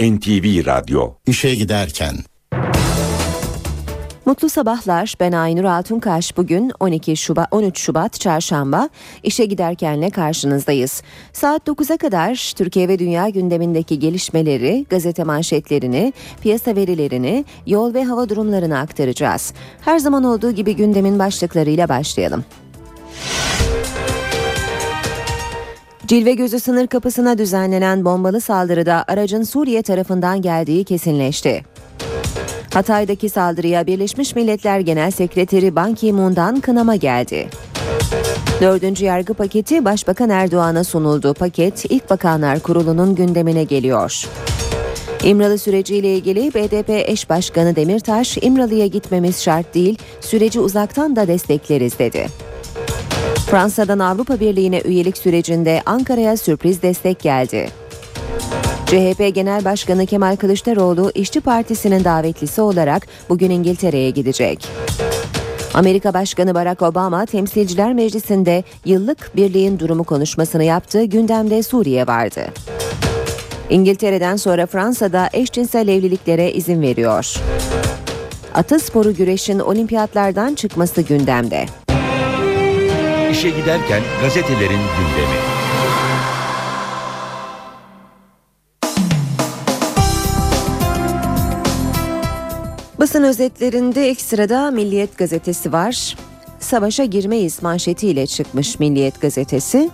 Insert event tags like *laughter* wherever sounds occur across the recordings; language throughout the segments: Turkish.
NTV Radyo İşe giderken Mutlu sabahlar. Ben Aynur Altunkaş. Bugün 12 Şubat 13 Şubat Çarşamba işe giderkenle karşınızdayız. Saat 9'a kadar Türkiye ve dünya gündemindeki gelişmeleri, gazete manşetlerini, piyasa verilerini, yol ve hava durumlarını aktaracağız. Her zaman olduğu gibi gündemin başlıklarıyla başlayalım. Cilve Gözü sınır kapısına düzenlenen bombalı saldırıda aracın Suriye tarafından geldiği kesinleşti. Hatay'daki saldırıya Birleşmiş Milletler Genel Sekreteri Ban Ki-moon'dan kınama geldi. Dördüncü yargı paketi Başbakan Erdoğan'a sunuldu. Paket İlk Bakanlar Kurulu'nun gündemine geliyor. İmralı süreciyle ilgili BDP eş başkanı Demirtaş, İmralı'ya gitmemiz şart değil, süreci uzaktan da destekleriz dedi. Fransa'dan Avrupa Birliği'ne üyelik sürecinde Ankara'ya sürpriz destek geldi. CHP Genel Başkanı Kemal Kılıçdaroğlu İşçi Partisi'nin davetlisi olarak bugün İngiltere'ye gidecek. Amerika Başkanı Barack Obama Temsilciler Meclisi'nde yıllık birliğin durumu konuşmasını yaptı. Gündemde Suriye vardı. İngiltere'den sonra Fransa'da eşcinsel evliliklere izin veriyor. Atasporu güreşin olimpiyatlardan çıkması gündemde. İşe giderken gazetelerin gündemi. Basın özetlerinde ilk sırada Milliyet gazetesi var. Savaşa girmeyiz manşetiyle çıkmış Milliyet gazetesi.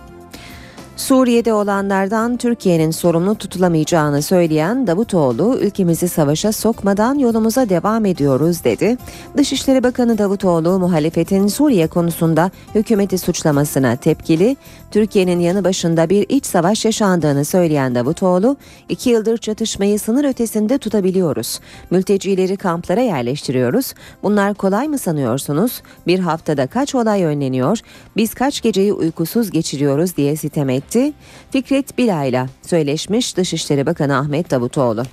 Suriye'de olanlardan Türkiye'nin sorumlu tutulamayacağını söyleyen Davutoğlu, ülkemizi savaşa sokmadan yolumuza devam ediyoruz dedi. Dışişleri Bakanı Davutoğlu, muhalefetin Suriye konusunda hükümeti suçlamasına tepkili, Türkiye'nin yanı başında bir iç savaş yaşandığını söyleyen Davutoğlu, iki yıldır çatışmayı sınır ötesinde tutabiliyoruz. Mültecileri kamplara yerleştiriyoruz. Bunlar kolay mı sanıyorsunuz? Bir haftada kaç olay önleniyor? Biz kaç geceyi uykusuz geçiriyoruz diye sitem etti etti. Fikret Bilay'la söyleşmiş Dışişleri Bakanı Ahmet Davutoğlu.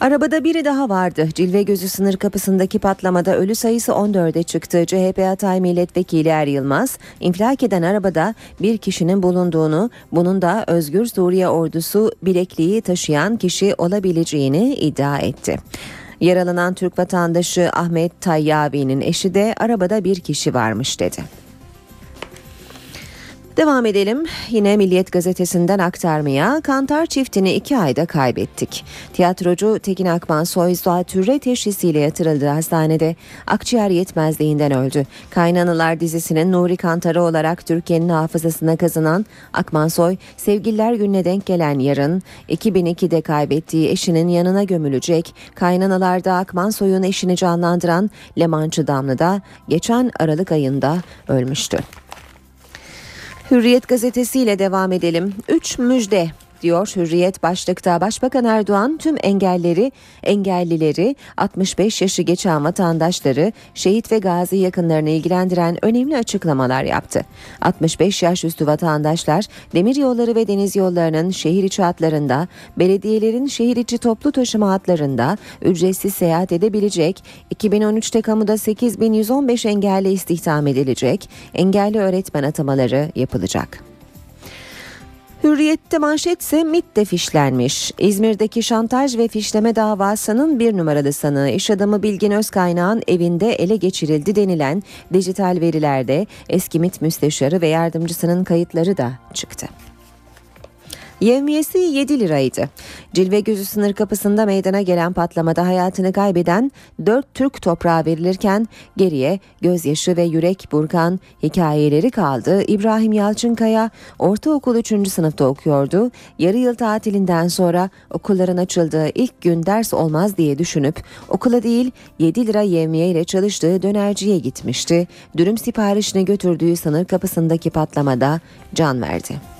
Arabada biri daha vardı. Cilve gözü sınır kapısındaki patlamada ölü sayısı 14'e çıktı. CHP Hatay Milletvekili Er Yılmaz, infilak eden arabada bir kişinin bulunduğunu, bunun da Özgür Suriye Ordusu bilekliği taşıyan kişi olabileceğini iddia etti. Yaralanan Türk vatandaşı Ahmet Tayyabi'nin eşi de arabada bir kişi varmış dedi. Devam edelim. Yine Milliyet Gazetesi'nden aktarmaya Kantar çiftini iki ayda kaybettik. Tiyatrocu Tekin Akman Soy zatürre teşhisiyle yatırıldı hastanede. Akciğer yetmezliğinden öldü. Kaynanalar dizisinin Nuri Kantarı olarak Türkiye'nin hafızasına kazınan Akman Soy, Sevgililer Günü'ne denk gelen yarın 2002'de kaybettiği eşinin yanına gömülecek. Kaynanalarda Akman Soy'un eşini canlandıran Lemançı Damlı da geçen Aralık ayında ölmüştü. Hürriyet gazetesiyle devam edelim. 3 müjde diyor Hürriyet başlıkta Başbakan Erdoğan tüm engelleri, engellileri, 65 yaşı geçen vatandaşları, şehit ve gazi yakınlarını ilgilendiren önemli açıklamalar yaptı. 65 yaş üstü vatandaşlar demir yolları ve deniz yollarının şehir içi hatlarında, belediyelerin şehir içi toplu taşıma hatlarında ücretsiz seyahat edebilecek, 2013'te kamuda 8115 engelli istihdam edilecek, engelli öğretmen atamaları yapılacak. Hürriyette manşetse MIT de fişlenmiş. İzmir'deki şantaj ve fişleme davasının bir numaralı sanığı iş adamı Bilgin Özkaynağ'ın evinde ele geçirildi denilen dijital verilerde eski MIT müsteşarı ve yardımcısının kayıtları da çıktı. Yevmiyesi 7 liraydı. Cilve gözü sınır kapısında meydana gelen patlamada hayatını kaybeden 4 Türk toprağı verilirken geriye gözyaşı ve yürek burkan hikayeleri kaldı. İbrahim Yalçınkaya ortaokul 3. sınıfta okuyordu. Yarı yıl tatilinden sonra okulların açıldığı ilk gün ders olmaz diye düşünüp okula değil 7 lira yevmiye ile çalıştığı dönerciye gitmişti. Dürüm siparişini götürdüğü sınır kapısındaki patlamada can verdi.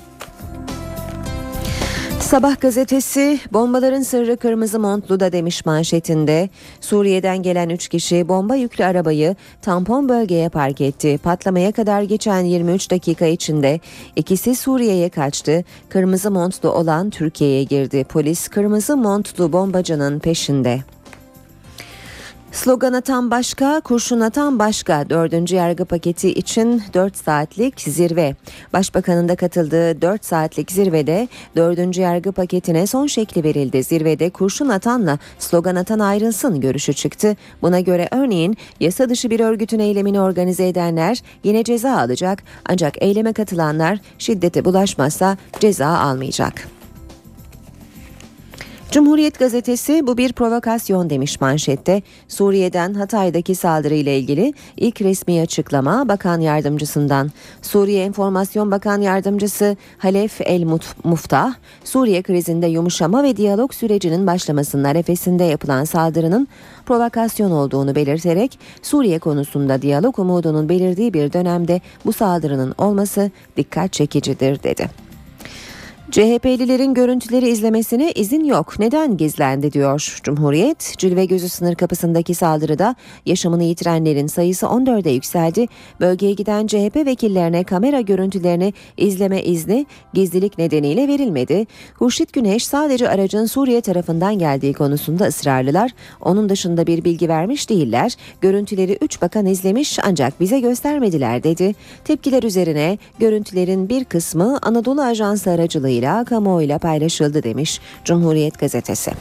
Sabah gazetesi bombaların sırrı kırmızı montlu da demiş manşetinde. Suriye'den gelen 3 kişi bomba yüklü arabayı tampon bölgeye park etti. Patlamaya kadar geçen 23 dakika içinde ikisi Suriye'ye kaçtı. Kırmızı montlu olan Türkiye'ye girdi. Polis kırmızı montlu bombacının peşinde. Slogan atan başka, kurşun atan başka. Dördüncü yargı paketi için 4 saatlik zirve. Başbakanın da katıldığı 4 saatlik zirvede dördüncü yargı paketine son şekli verildi. Zirvede kurşun atanla slogan atan ayrılsın görüşü çıktı. Buna göre örneğin yasa dışı bir örgütün eylemini organize edenler yine ceza alacak ancak eyleme katılanlar şiddete bulaşmazsa ceza almayacak. Cumhuriyet gazetesi bu bir provokasyon demiş manşette. Suriye'den Hatay'daki saldırı ile ilgili ilk resmi açıklama bakan yardımcısından. Suriye Enformasyon Bakan Yardımcısı Halef El Muftah, Suriye krizinde yumuşama ve diyalog sürecinin başlamasının arefesinde yapılan saldırının provokasyon olduğunu belirterek Suriye konusunda diyalog umudunun belirdiği bir dönemde bu saldırının olması dikkat çekicidir dedi. CHP'lilerin görüntüleri izlemesine izin yok. Neden gizlendi diyor Cumhuriyet. Cilve gözü sınır kapısındaki saldırıda yaşamını yitirenlerin sayısı 14'e yükseldi. Bölgeye giden CHP vekillerine kamera görüntülerini izleme izni gizlilik nedeniyle verilmedi. Hurşit Güneş sadece aracın Suriye tarafından geldiği konusunda ısrarlılar. Onun dışında bir bilgi vermiş değiller. Görüntüleri 3 bakan izlemiş ancak bize göstermediler dedi. Tepkiler üzerine görüntülerin bir kısmı Anadolu Ajansı aracılığıyla kamuoyuyla kamuoyuyla paylaşıldı demiş Cumhuriyet gazetesi.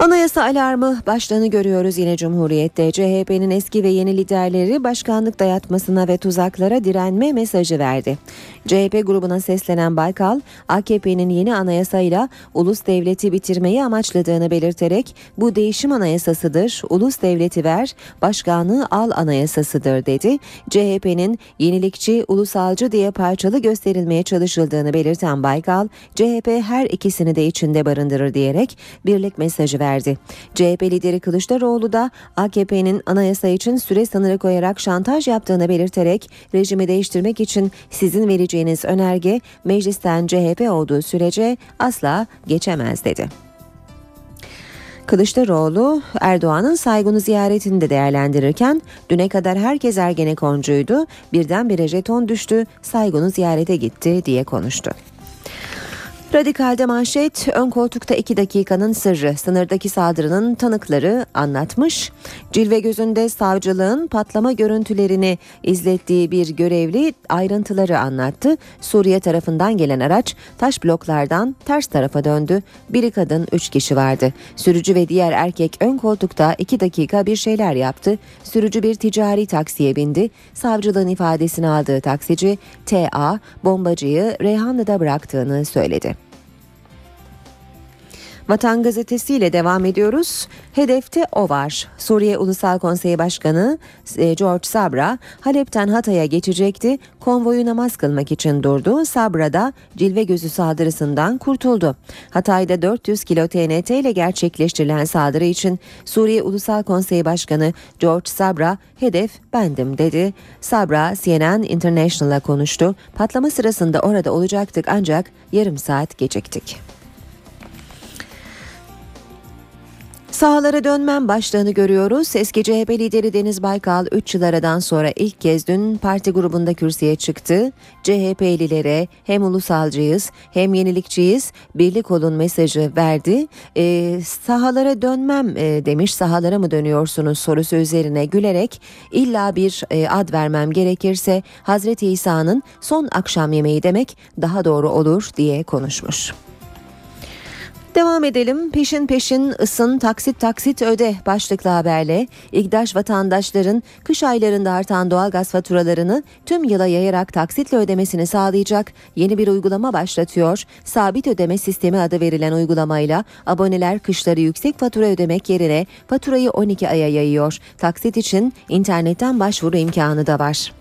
Anayasa alarmı başlığını görüyoruz yine Cumhuriyet'te. CHP'nin eski ve yeni liderleri başkanlık dayatmasına ve tuzaklara direnme mesajı verdi. CHP grubuna seslenen Baykal, AKP'nin yeni anayasayla ulus devleti bitirmeyi amaçladığını belirterek bu değişim anayasasıdır, ulus devleti ver, başkanlığı al anayasasıdır dedi. CHP'nin yenilikçi, ulusalcı diye parçalı gösterilmeye çalışıldığını belirten Baykal, CHP her ikisini de içinde barındırır diyerek birlik mesajı verdi. CHP lideri Kılıçdaroğlu da AKP'nin anayasa için süre sınırı koyarak şantaj yaptığını belirterek rejimi değiştirmek için sizin vereceğiniz önerge meclisten CHP olduğu sürece asla geçemez dedi. Kılıçdaroğlu Erdoğan'ın saygını ziyaretini de değerlendirirken düne kadar herkes Ergenekoncuydu birdenbire jeton düştü saygını ziyarete gitti diye konuştu. Radikal'de manşet ön koltukta 2 dakikanın sırrı sınırdaki saldırının tanıkları anlatmış. Cilve gözünde savcılığın patlama görüntülerini izlettiği bir görevli ayrıntıları anlattı. Suriye tarafından gelen araç taş bloklardan ters tarafa döndü. Biri kadın 3 kişi vardı. Sürücü ve diğer erkek ön koltukta 2 dakika bir şeyler yaptı. Sürücü bir ticari taksiye bindi. Savcılığın ifadesini aldığı taksici TA bombacıyı Reyhanlı'da bıraktığını söyledi. Vatan Gazetesi ile devam ediyoruz. Hedefte o var. Suriye Ulusal Konseyi Başkanı e, George Sabra Halep'ten Hatay'a geçecekti. Konvoyu namaz kılmak için durdu. Sabra da cilve gözü saldırısından kurtuldu. Hatay'da 400 kilo TNT ile gerçekleştirilen saldırı için Suriye Ulusal Konseyi Başkanı George Sabra hedef bendim dedi. Sabra CNN International'a konuştu. Patlama sırasında orada olacaktık ancak yarım saat geciktik. Sahalara dönmem başlığını görüyoruz. Eski CHP lideri Deniz Baykal 3 yıl aradan sonra ilk kez dün parti grubunda kürsüye çıktı. CHP'lilere hem ulusalcıyız hem yenilikçiyiz birlik olun mesajı verdi. E, sahalara dönmem e, demiş sahalara mı dönüyorsunuz sorusu üzerine gülerek illa bir e, ad vermem gerekirse Hazreti İsa'nın son akşam yemeği demek daha doğru olur diye konuşmuş. Devam edelim. Peşin peşin ısın taksit taksit öde başlıklı haberle İGDAŞ vatandaşların kış aylarında artan doğalgaz faturalarını tüm yıla yayarak taksitle ödemesini sağlayacak yeni bir uygulama başlatıyor. Sabit ödeme sistemi adı verilen uygulamayla aboneler kışları yüksek fatura ödemek yerine faturayı 12 aya yayıyor. Taksit için internetten başvuru imkanı da var.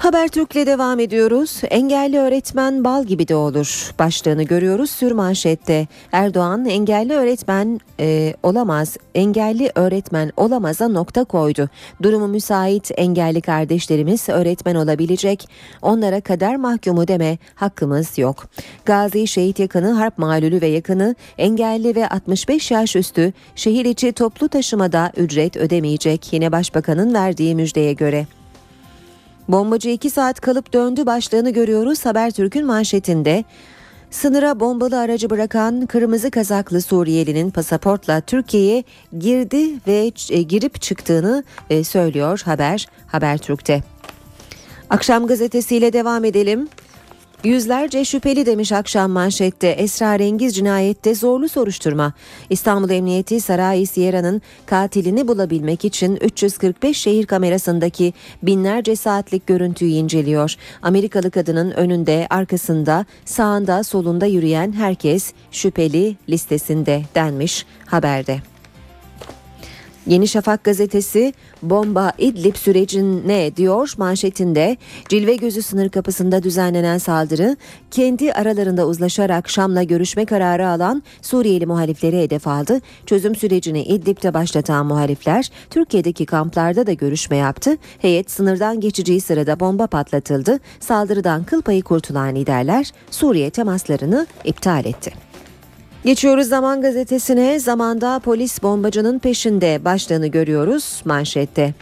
Habertürk'le devam ediyoruz. Engelli öğretmen bal gibi de olur. Başlığını görüyoruz sür manşette. Erdoğan engelli öğretmen e, olamaz, engelli öğretmen olamaza nokta koydu. Durumu müsait engelli kardeşlerimiz öğretmen olabilecek. Onlara kader mahkumu deme hakkımız yok. Gazi şehit yakını, harp mağlulü ve yakını, engelli ve 65 yaş üstü şehir içi toplu taşımada ücret ödemeyecek. Yine başbakanın verdiği müjdeye göre. Bombacı 2 saat kalıp döndü başlığını görüyoruz Habertürk'ün manşetinde. Sınıra bombalı aracı bırakan kırmızı kazaklı Suriyelinin pasaportla Türkiye'ye girdi ve e, girip çıktığını e, söylüyor haber Habertürk'te. Akşam gazetesiyle devam edelim. Yüzlerce şüpheli demiş akşam manşette esrarengiz cinayette zorlu soruşturma. İstanbul Emniyeti Saray Sierra'nın katilini bulabilmek için 345 şehir kamerasındaki binlerce saatlik görüntüyü inceliyor. Amerikalı kadının önünde, arkasında, sağında, solunda yürüyen herkes şüpheli listesinde denmiş haberde. Yeni Şafak gazetesi bomba İdlib sürecine diyor manşetinde Cilve Gözü sınır kapısında düzenlenen saldırı kendi aralarında uzlaşarak Şam'la görüşme kararı alan Suriyeli muhalifleri hedef aldı. Çözüm sürecini İdlib'de başlatan muhalifler Türkiye'deki kamplarda da görüşme yaptı. Heyet sınırdan geçeceği sırada bomba patlatıldı. Saldırıdan kıl payı kurtulan liderler Suriye temaslarını iptal etti. Geçiyoruz Zaman Gazetesi'ne. Zamanda polis bombacının peşinde başlığını görüyoruz manşette.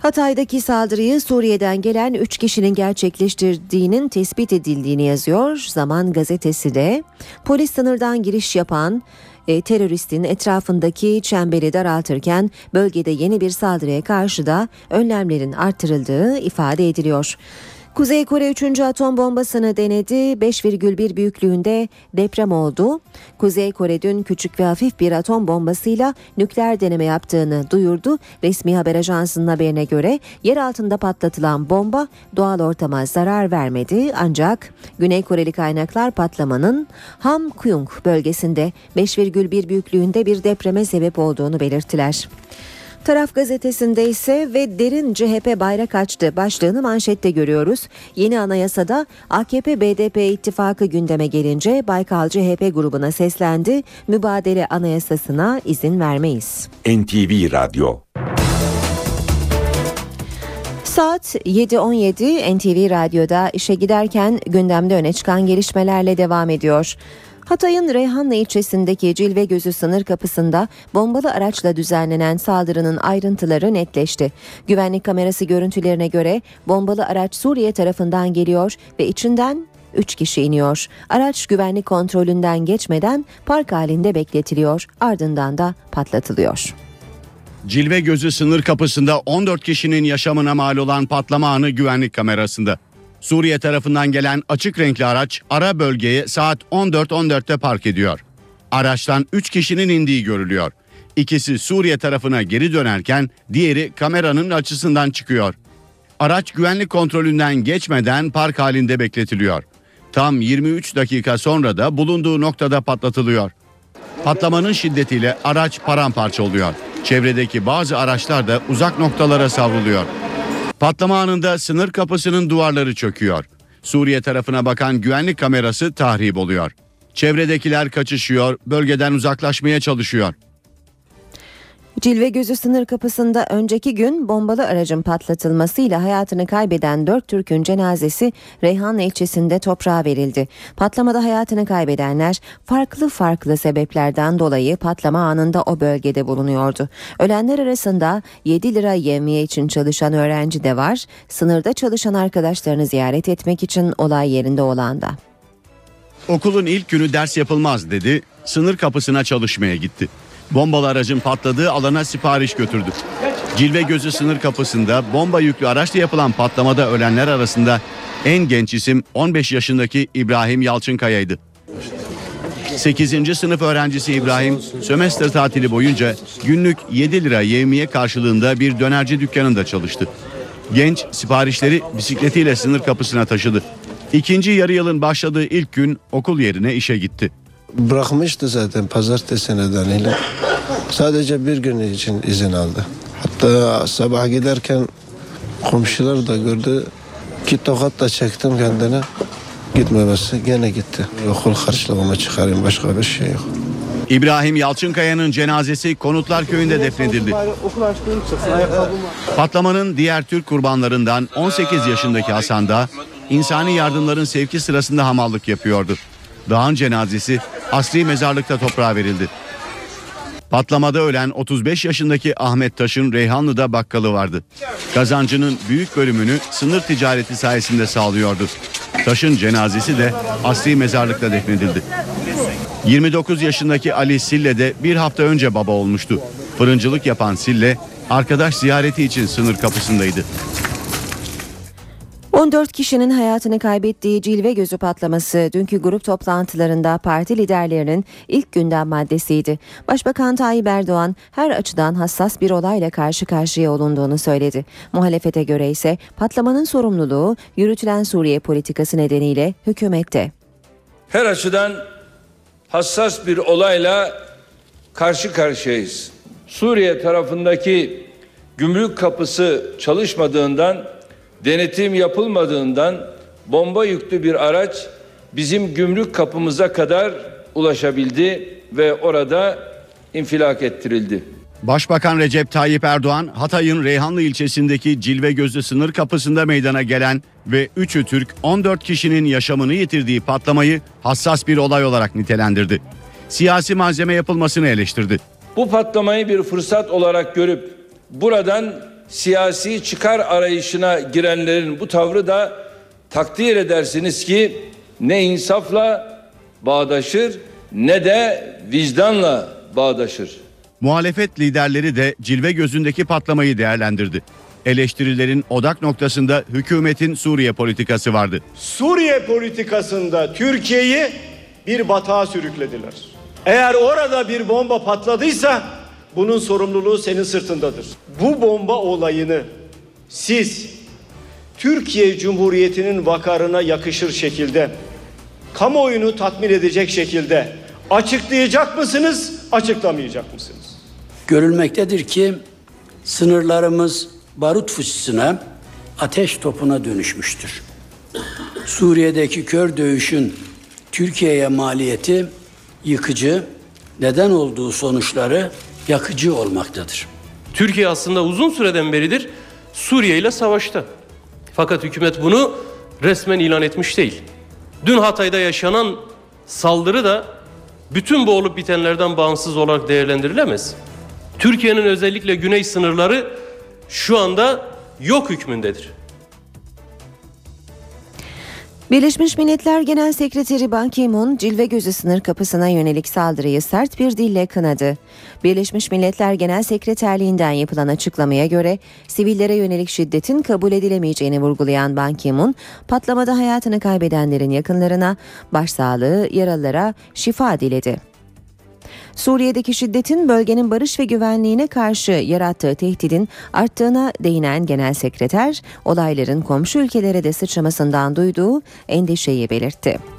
Hatay'daki saldırıyı Suriye'den gelen 3 kişinin gerçekleştirdiğinin tespit edildiğini yazıyor. Zaman gazetesi de polis sınırdan giriş yapan e, teröristin etrafındaki çemberi daraltırken bölgede yeni bir saldırıya karşı da önlemlerin artırıldığı ifade ediliyor. Kuzey Kore 3. atom bombasını denedi. 5,1 büyüklüğünde deprem oldu. Kuzey Kore dün küçük ve hafif bir atom bombasıyla nükleer deneme yaptığını duyurdu. Resmi haber ajansının haberine göre yer altında patlatılan bomba doğal ortama zarar vermedi. Ancak Güney Koreli kaynaklar patlamanın Hamkyung bölgesinde 5,1 büyüklüğünde bir depreme sebep olduğunu belirttiler. Taraf gazetesinde ise ve derin CHP bayrak açtı başlığını manşette görüyoruz. Yeni anayasada AKP BDP ittifakı gündeme gelince Baykal CHP grubuna seslendi. Mübadele anayasasına izin vermeyiz. NTV Radyo Saat 7.17 NTV Radyo'da işe giderken gündemde öne çıkan gelişmelerle devam ediyor. Hatay'ın Reyhanlı ilçesindeki Cilve Gözü sınır kapısında bombalı araçla düzenlenen saldırının ayrıntıları netleşti. Güvenlik kamerası görüntülerine göre bombalı araç Suriye tarafından geliyor ve içinden 3 kişi iniyor. Araç güvenlik kontrolünden geçmeden park halinde bekletiliyor. Ardından da patlatılıyor. Cilve Gözü sınır kapısında 14 kişinin yaşamına mal olan patlama anı güvenlik kamerasında. Suriye tarafından gelen açık renkli araç ara bölgeye saat 14.14'te park ediyor. Araçtan 3 kişinin indiği görülüyor. İkisi Suriye tarafına geri dönerken diğeri kameranın açısından çıkıyor. Araç güvenlik kontrolünden geçmeden park halinde bekletiliyor. Tam 23 dakika sonra da bulunduğu noktada patlatılıyor. Patlamanın şiddetiyle araç paramparça oluyor. Çevredeki bazı araçlar da uzak noktalara savruluyor. Patlama anında sınır kapısının duvarları çöküyor. Suriye tarafına bakan güvenlik kamerası tahrip oluyor. Çevredekiler kaçışıyor, bölgeden uzaklaşmaya çalışıyor. Cilve Gözü sınır kapısında önceki gün bombalı aracın patlatılmasıyla hayatını kaybeden dört Türk'ün cenazesi Reyhanlı ilçesinde toprağa verildi. Patlamada hayatını kaybedenler farklı farklı sebeplerden dolayı patlama anında o bölgede bulunuyordu. Ölenler arasında 7 lira yevmiye için çalışan öğrenci de var. Sınırda çalışan arkadaşlarını ziyaret etmek için olay yerinde olan da. Okulun ilk günü ders yapılmaz dedi, sınır kapısına çalışmaya gitti. Bombalı aracın patladığı alana sipariş götürdü. Cilve Gözü sınır kapısında bomba yüklü araçla yapılan patlamada ölenler arasında en genç isim 15 yaşındaki İbrahim Yalçınkaya'ydı. 8. sınıf öğrencisi İbrahim sömestr tatili boyunca günlük 7 lira yevmiye karşılığında bir dönerci dükkanında çalıştı. Genç siparişleri bisikletiyle sınır kapısına taşıdı. İkinci yarı yılın başladığı ilk gün okul yerine işe gitti. Bırakmıştı zaten pazartesi nedeniyle. Sadece bir gün için izin aldı. Hatta sabah giderken komşular da gördü. ki tokat da çektim kendine. Gitmemesi gene gitti. Okul harçlığımı çıkarayım başka bir şey yok. İbrahim Yalçınkaya'nın cenazesi Konutlar Köyü'nde defnedildi. Patlamanın diğer Türk kurbanlarından 18 yaşındaki Hasan da insani yardımların sevki sırasında hamallık yapıyordu. Dağın cenazesi asli mezarlıkta toprağa verildi. Patlamada ölen 35 yaşındaki Ahmet Taş'ın Reyhanlı'da bakkalı vardı. Kazancının büyük bölümünü sınır ticareti sayesinde sağlıyordu. Taşın cenazesi de asli mezarlıkta defnedildi. 29 yaşındaki Ali Sille de bir hafta önce baba olmuştu. Fırıncılık yapan Sille arkadaş ziyareti için sınır kapısındaydı. 14 kişinin hayatını kaybettiği cilve gözü patlaması dünkü grup toplantılarında parti liderlerinin ilk gündem maddesiydi. Başbakan Tayyip Erdoğan her açıdan hassas bir olayla karşı karşıya olunduğunu söyledi. Muhalefete göre ise patlamanın sorumluluğu yürütülen Suriye politikası nedeniyle hükümette. her açıdan hassas bir olayla karşı karşıyayız. Suriye tarafındaki gümrük kapısı çalışmadığından, denetim yapılmadığından bomba yüklü bir araç bizim gümrük kapımıza kadar ulaşabildi ve orada infilak ettirildi. Başbakan Recep Tayyip Erdoğan Hatay'ın Reyhanlı ilçesindeki Cilve Gözü sınır kapısında meydana gelen ve 3'ü Türk 14 kişinin yaşamını yitirdiği patlamayı hassas bir olay olarak nitelendirdi. Siyasi malzeme yapılmasını eleştirdi. Bu patlamayı bir fırsat olarak görüp buradan siyasi çıkar arayışına girenlerin bu tavrı da takdir edersiniz ki ne insafla bağdaşır ne de vicdanla bağdaşır. Muhalefet liderleri de Cilve Gözü'ndeki patlamayı değerlendirdi. Eleştirilerin odak noktasında hükümetin Suriye politikası vardı. Suriye politikasında Türkiye'yi bir batağa sürüklediler. Eğer orada bir bomba patladıysa bunun sorumluluğu senin sırtındadır. Bu bomba olayını siz Türkiye Cumhuriyeti'nin vakarına yakışır şekilde kamuoyunu tatmin edecek şekilde açıklayacak mısınız, açıklamayacak mısınız? görülmektedir ki sınırlarımız barut fıçısına, ateş topuna dönüşmüştür. Suriye'deki kör dövüşün Türkiye'ye maliyeti yıkıcı, neden olduğu sonuçları yakıcı olmaktadır. Türkiye aslında uzun süreden beridir Suriye ile savaşta. Fakat hükümet bunu resmen ilan etmiş değil. Dün Hatay'da yaşanan saldırı da bütün bu olup bitenlerden bağımsız olarak değerlendirilemez. Türkiye'nin özellikle güney sınırları şu anda yok hükmündedir. Birleşmiş Milletler Genel Sekreteri Ban Ki-moon, Cilve Gözü sınır kapısına yönelik saldırıyı sert bir dille kınadı. Birleşmiş Milletler Genel Sekreterliğinden yapılan açıklamaya göre sivillere yönelik şiddetin kabul edilemeyeceğini vurgulayan Ban Ki-moon, patlamada hayatını kaybedenlerin yakınlarına başsağlığı, yaralılara şifa diledi. Suriye'deki şiddetin bölgenin barış ve güvenliğine karşı yarattığı tehdidin arttığına değinen genel sekreter, olayların komşu ülkelere de sıçramasından duyduğu endişeyi belirtti.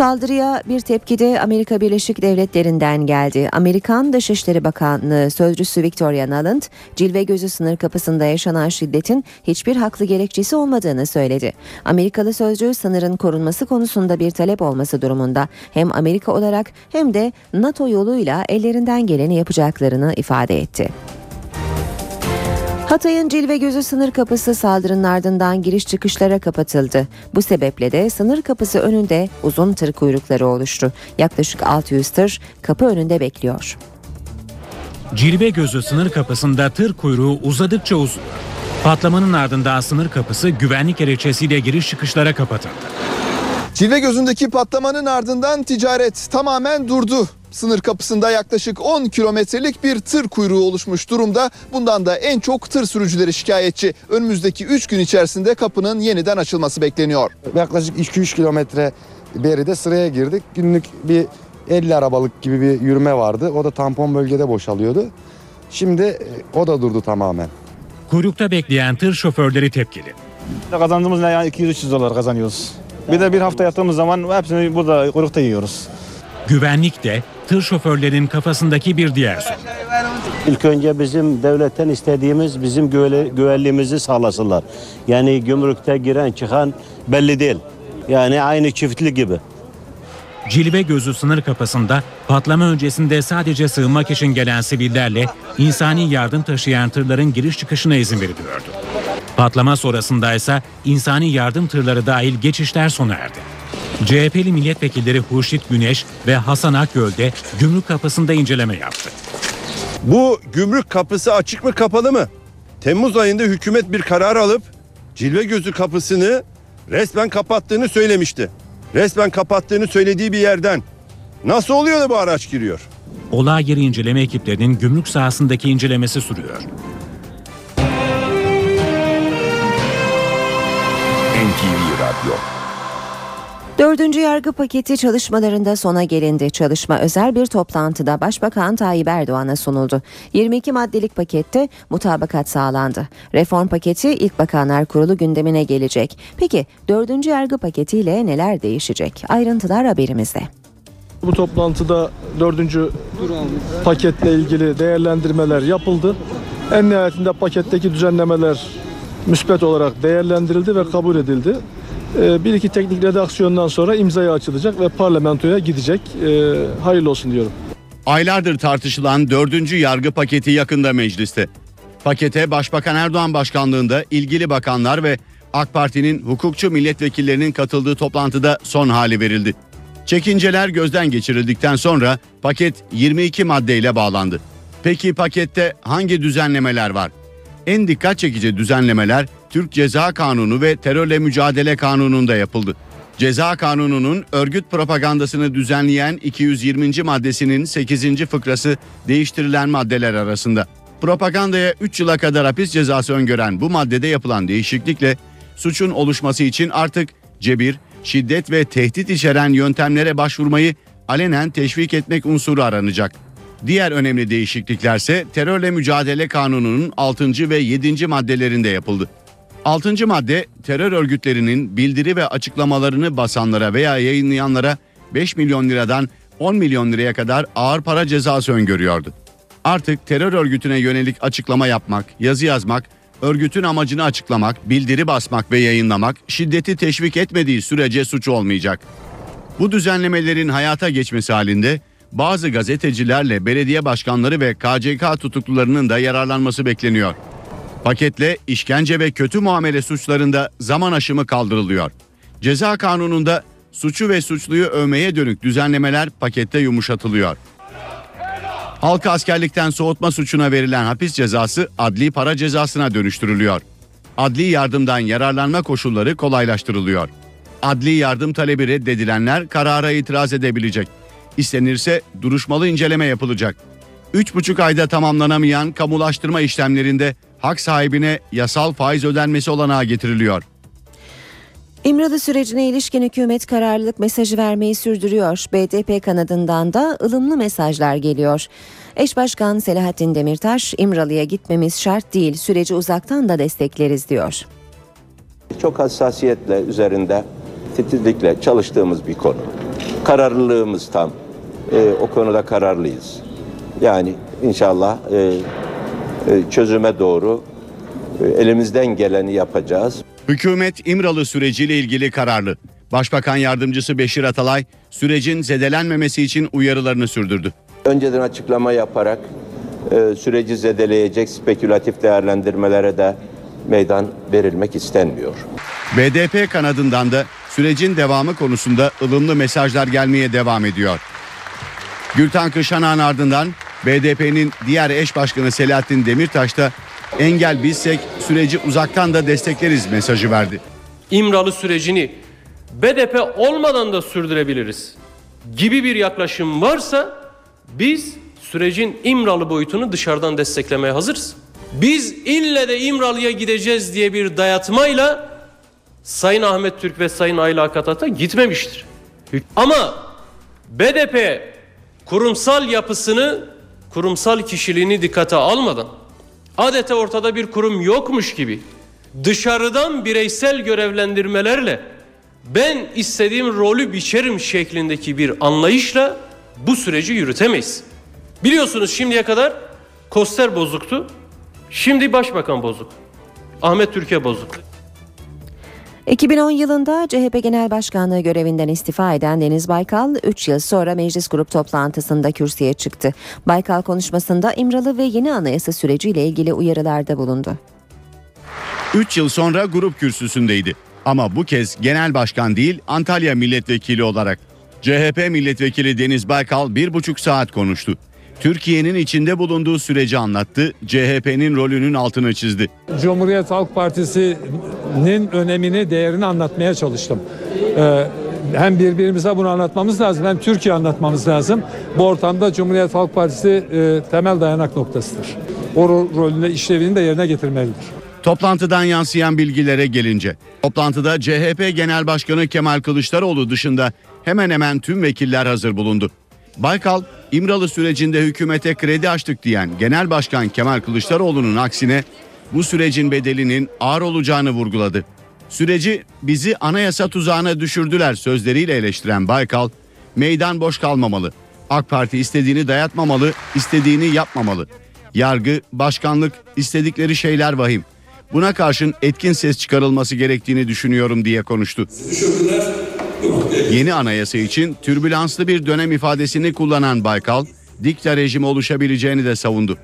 Saldırıya bir tepki de Amerika Birleşik Devletleri'nden geldi. Amerikan Dışişleri Bakanlığı Sözcüsü Victoria Nuland, Cilve Gözü sınır kapısında yaşanan şiddetin hiçbir haklı gerekçesi olmadığını söyledi. Amerikalı sözcü sınırın korunması konusunda bir talep olması durumunda hem Amerika olarak hem de NATO yoluyla ellerinden geleni yapacaklarını ifade etti. Hatay'ın Cilve Gözü sınır kapısı saldırının ardından giriş çıkışlara kapatıldı. Bu sebeple de sınır kapısı önünde uzun tır kuyrukları oluştu. Yaklaşık 600 tır kapı önünde bekliyor. Cilve gözü sınır kapısında tır kuyruğu uzadıkça uzuyor. Patlamanın ardından sınır kapısı güvenlik gerekçesiyle giriş çıkışlara kapatıldı. Cilve gözündeki patlamanın ardından ticaret tamamen durdu. Sınır kapısında yaklaşık 10 kilometrelik bir tır kuyruğu oluşmuş durumda. Bundan da en çok tır sürücüleri şikayetçi. Önümüzdeki 3 gün içerisinde kapının yeniden açılması bekleniyor. Yaklaşık 2-3 kilometre beride sıraya girdik. Günlük bir 50 arabalık gibi bir yürüme vardı. O da tampon bölgede boşalıyordu. Şimdi e, o da durdu tamamen. Kuyrukta bekleyen tır şoförleri tepkili. Kazandığımız ne yani 200-300 dolar kazanıyoruz. Bir de bir hafta yattığımız zaman hepsini burada kuyrukta yiyoruz. Güvenlik de tır şoförlerin kafasındaki bir diğer sorun. İlk önce bizim devletten istediğimiz bizim güve- güvenliğimizi sağlasınlar. Yani gümrükte giren çıkan belli değil. Yani aynı çiftlik gibi. Cilve gözü sınır kapısında patlama öncesinde sadece sığınmak için gelen sivillerle insani yardım taşıyan tırların giriş çıkışına izin veriliyordu. Patlama sonrasında ise insani yardım tırları dahil geçişler sona erdi. CHP'li milletvekilleri Hurşit Güneş ve Hasan Akgöl de gümrük kapısında inceleme yaptı. Bu gümrük kapısı açık mı kapalı mı? Temmuz ayında hükümet bir karar alıp Cilve Gözü kapısını resmen kapattığını söylemişti. Resmen kapattığını söylediği bir yerden nasıl oluyor da bu araç giriyor? Olay yeri inceleme ekiplerinin gümrük sahasındaki incelemesi sürüyor. NTV Radyo Dördüncü yargı paketi çalışmalarında sona gelindi. Çalışma özel bir toplantıda Başbakan Tayyip Erdoğan'a sunuldu. 22 maddelik pakette mutabakat sağlandı. Reform paketi ilk bakanlar kurulu gündemine gelecek. Peki dördüncü yargı paketiyle neler değişecek? Ayrıntılar haberimizde. Bu toplantıda dördüncü paketle ilgili değerlendirmeler yapıldı. En nihayetinde paketteki düzenlemeler müspet olarak değerlendirildi ve kabul edildi. Ee, Bir iki teknik redaksiyondan sonra imzaya açılacak ve parlamentoya gidecek. Ee, Hayırlı olsun diyorum. Aylardır tartışılan dördüncü yargı paketi yakında mecliste. Pakete Başbakan Erdoğan başkanlığında ilgili bakanlar ve AK Parti'nin hukukçu milletvekillerinin katıldığı toplantıda son hali verildi. Çekinceler gözden geçirildikten sonra paket 22 maddeyle bağlandı. Peki pakette hangi düzenlemeler var? En dikkat çekici düzenlemeler Türk Ceza Kanunu ve Terörle Mücadele Kanunu'nda yapıldı. Ceza Kanunu'nun örgüt propagandasını düzenleyen 220. maddesinin 8. fıkrası değiştirilen maddeler arasında. Propagandaya 3 yıla kadar hapis cezası öngören bu maddede yapılan değişiklikle suçun oluşması için artık cebir, şiddet ve tehdit içeren yöntemlere başvurmayı alenen teşvik etmek unsuru aranacak. Diğer önemli değişikliklerse terörle mücadele kanununun 6. ve 7. maddelerinde yapıldı. 6. madde terör örgütlerinin bildiri ve açıklamalarını basanlara veya yayınlayanlara 5 milyon liradan 10 milyon liraya kadar ağır para cezası öngörüyordu. Artık terör örgütüne yönelik açıklama yapmak, yazı yazmak, örgütün amacını açıklamak, bildiri basmak ve yayınlamak şiddeti teşvik etmediği sürece suç olmayacak. Bu düzenlemelerin hayata geçmesi halinde bazı gazetecilerle belediye başkanları ve KCK tutuklularının da yararlanması bekleniyor. Paketle işkence ve kötü muamele suçlarında zaman aşımı kaldırılıyor. Ceza kanununda suçu ve suçluyu övmeye dönük düzenlemeler pakette yumuşatılıyor. Halka askerlikten soğutma suçuna verilen hapis cezası adli para cezasına dönüştürülüyor. Adli yardımdan yararlanma koşulları kolaylaştırılıyor. Adli yardım talebi reddedilenler karara itiraz edebilecek. İstenirse duruşmalı inceleme yapılacak. 3,5 ayda tamamlanamayan kamulaştırma işlemlerinde hak sahibine yasal faiz ödenmesi olanağı getiriliyor. İmralı sürecine ilişkin hükümet kararlılık mesajı vermeyi sürdürüyor. BDP kanadından da ılımlı mesajlar geliyor. Eş Başkan Selahattin Demirtaş, İmralı'ya gitmemiz şart değil, süreci uzaktan da destekleriz diyor. Çok hassasiyetle üzerinde titizlikle çalıştığımız bir konu. Kararlılığımız tam. Ee, o konuda kararlıyız. Yani inşallah e, e, çözüme doğru e, elimizden geleni yapacağız. Hükümet İmralı süreciyle ilgili kararlı. Başbakan yardımcısı Beşir Atalay sürecin zedelenmemesi için uyarılarını sürdürdü. Önceden açıklama yaparak e, süreci zedeleyecek spekülatif değerlendirmelere de meydan verilmek istenmiyor. BDP kanadından da sürecin devamı konusunda ılımlı mesajlar gelmeye devam ediyor. Gülten Kışanak'ın ardından BDP'nin diğer eş başkanı Selahattin Demirtaş da engel bizsek süreci uzaktan da destekleriz mesajı verdi. İmralı sürecini BDP olmadan da sürdürebiliriz gibi bir yaklaşım varsa biz sürecin İmralı boyutunu dışarıdan desteklemeye hazırız. Biz ille de İmralı'ya gideceğiz diye bir dayatmayla Sayın Ahmet Türk ve Sayın Ayla Akatat'a gitmemiştir. Ama BDP kurumsal yapısını, kurumsal kişiliğini dikkate almadan adeta ortada bir kurum yokmuş gibi dışarıdan bireysel görevlendirmelerle ben istediğim rolü biçerim şeklindeki bir anlayışla bu süreci yürütemeyiz. Biliyorsunuz şimdiye kadar Koster bozuktu. Şimdi başbakan bozuk. Ahmet Türkiye bozuk. 2010 yılında CHP Genel Başkanlığı görevinden istifa eden Deniz Baykal 3 yıl sonra meclis grup toplantısında kürsüye çıktı. Baykal konuşmasında İmralı ve yeni anayasa süreciyle ilgili uyarılarda bulundu. 3 yıl sonra grup kürsüsündeydi. Ama bu kez genel başkan değil Antalya milletvekili olarak. CHP milletvekili Deniz Baykal bir buçuk saat konuştu. Türkiye'nin içinde bulunduğu süreci anlattı, CHP'nin rolünün altını çizdi. Cumhuriyet Halk Partisi'nin önemini, değerini anlatmaya çalıştım. Ee, hem birbirimize bunu anlatmamız lazım hem Türkiye anlatmamız lazım. Bu ortamda Cumhuriyet Halk Partisi e, temel dayanak noktasıdır. O ro- rolünü, işlevini de yerine getirmelidir. Toplantıdan yansıyan bilgilere gelince, toplantıda CHP Genel Başkanı Kemal Kılıçdaroğlu dışında hemen hemen tüm vekiller hazır bulundu. Baykal, İmralı sürecinde hükümete kredi açtık diyen Genel Başkan Kemal Kılıçdaroğlu'nun aksine bu sürecin bedelinin ağır olacağını vurguladı. Süreci bizi anayasa tuzağına düşürdüler sözleriyle eleştiren Baykal, meydan boş kalmamalı. AK Parti istediğini dayatmamalı, istediğini yapmamalı. Yargı, başkanlık, istedikleri şeyler vahim. Buna karşın etkin ses çıkarılması gerektiğini düşünüyorum diye konuştu. Yeni anayasa için türbülanslı bir dönem ifadesini kullanan Baykal, dikta rejimi oluşabileceğini de savundu.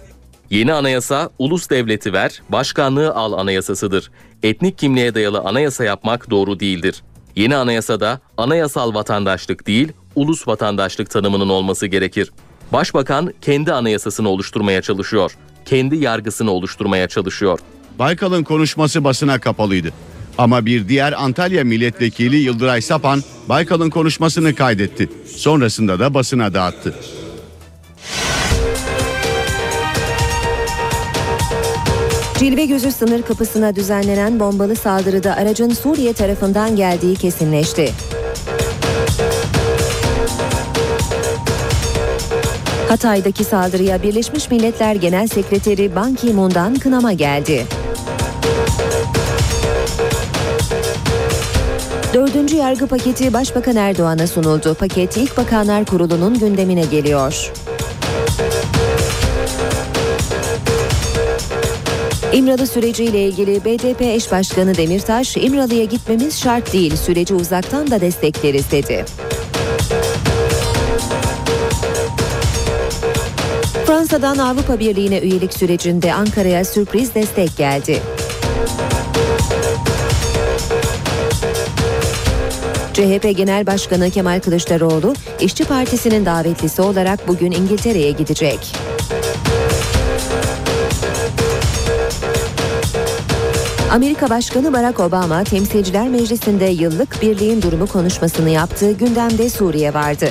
Yeni anayasa ulus devleti ver, başkanlığı al anayasasıdır. Etnik kimliğe dayalı anayasa yapmak doğru değildir. Yeni anayasada anayasal vatandaşlık değil, ulus vatandaşlık tanımının olması gerekir. Başbakan kendi anayasasını oluşturmaya çalışıyor. Kendi yargısını oluşturmaya çalışıyor. Baykal'ın konuşması basına kapalıydı. Ama bir diğer Antalya milletvekili Yıldıray Sapan Baykal'ın konuşmasını kaydetti. Sonrasında da basına dağıttı. Cilve Gözü sınır kapısına düzenlenen bombalı saldırıda aracın Suriye tarafından geldiği kesinleşti. Hatay'daki saldırıya Birleşmiş Milletler Genel Sekreteri Ban Ki-moon'dan kınama geldi. Dördüncü yargı paketi Başbakan Erdoğan'a sunuldu. Paket İlk Bakanlar Kurulu'nun gündemine geliyor. İmralı süreciyle ilgili BDP eş başkanı Demirtaş, İmralı'ya gitmemiz şart değil, süreci uzaktan da destekleriz dedi. Fransa'dan Avrupa Birliği'ne üyelik sürecinde Ankara'ya sürpriz destek geldi. CHP Genel Başkanı Kemal Kılıçdaroğlu, İşçi Partisi'nin davetlisi olarak bugün İngiltere'ye gidecek. Amerika Başkanı Barack Obama Temsilciler Meclisi'nde yıllık birliğin durumu konuşmasını yaptığı gündemde Suriye vardı.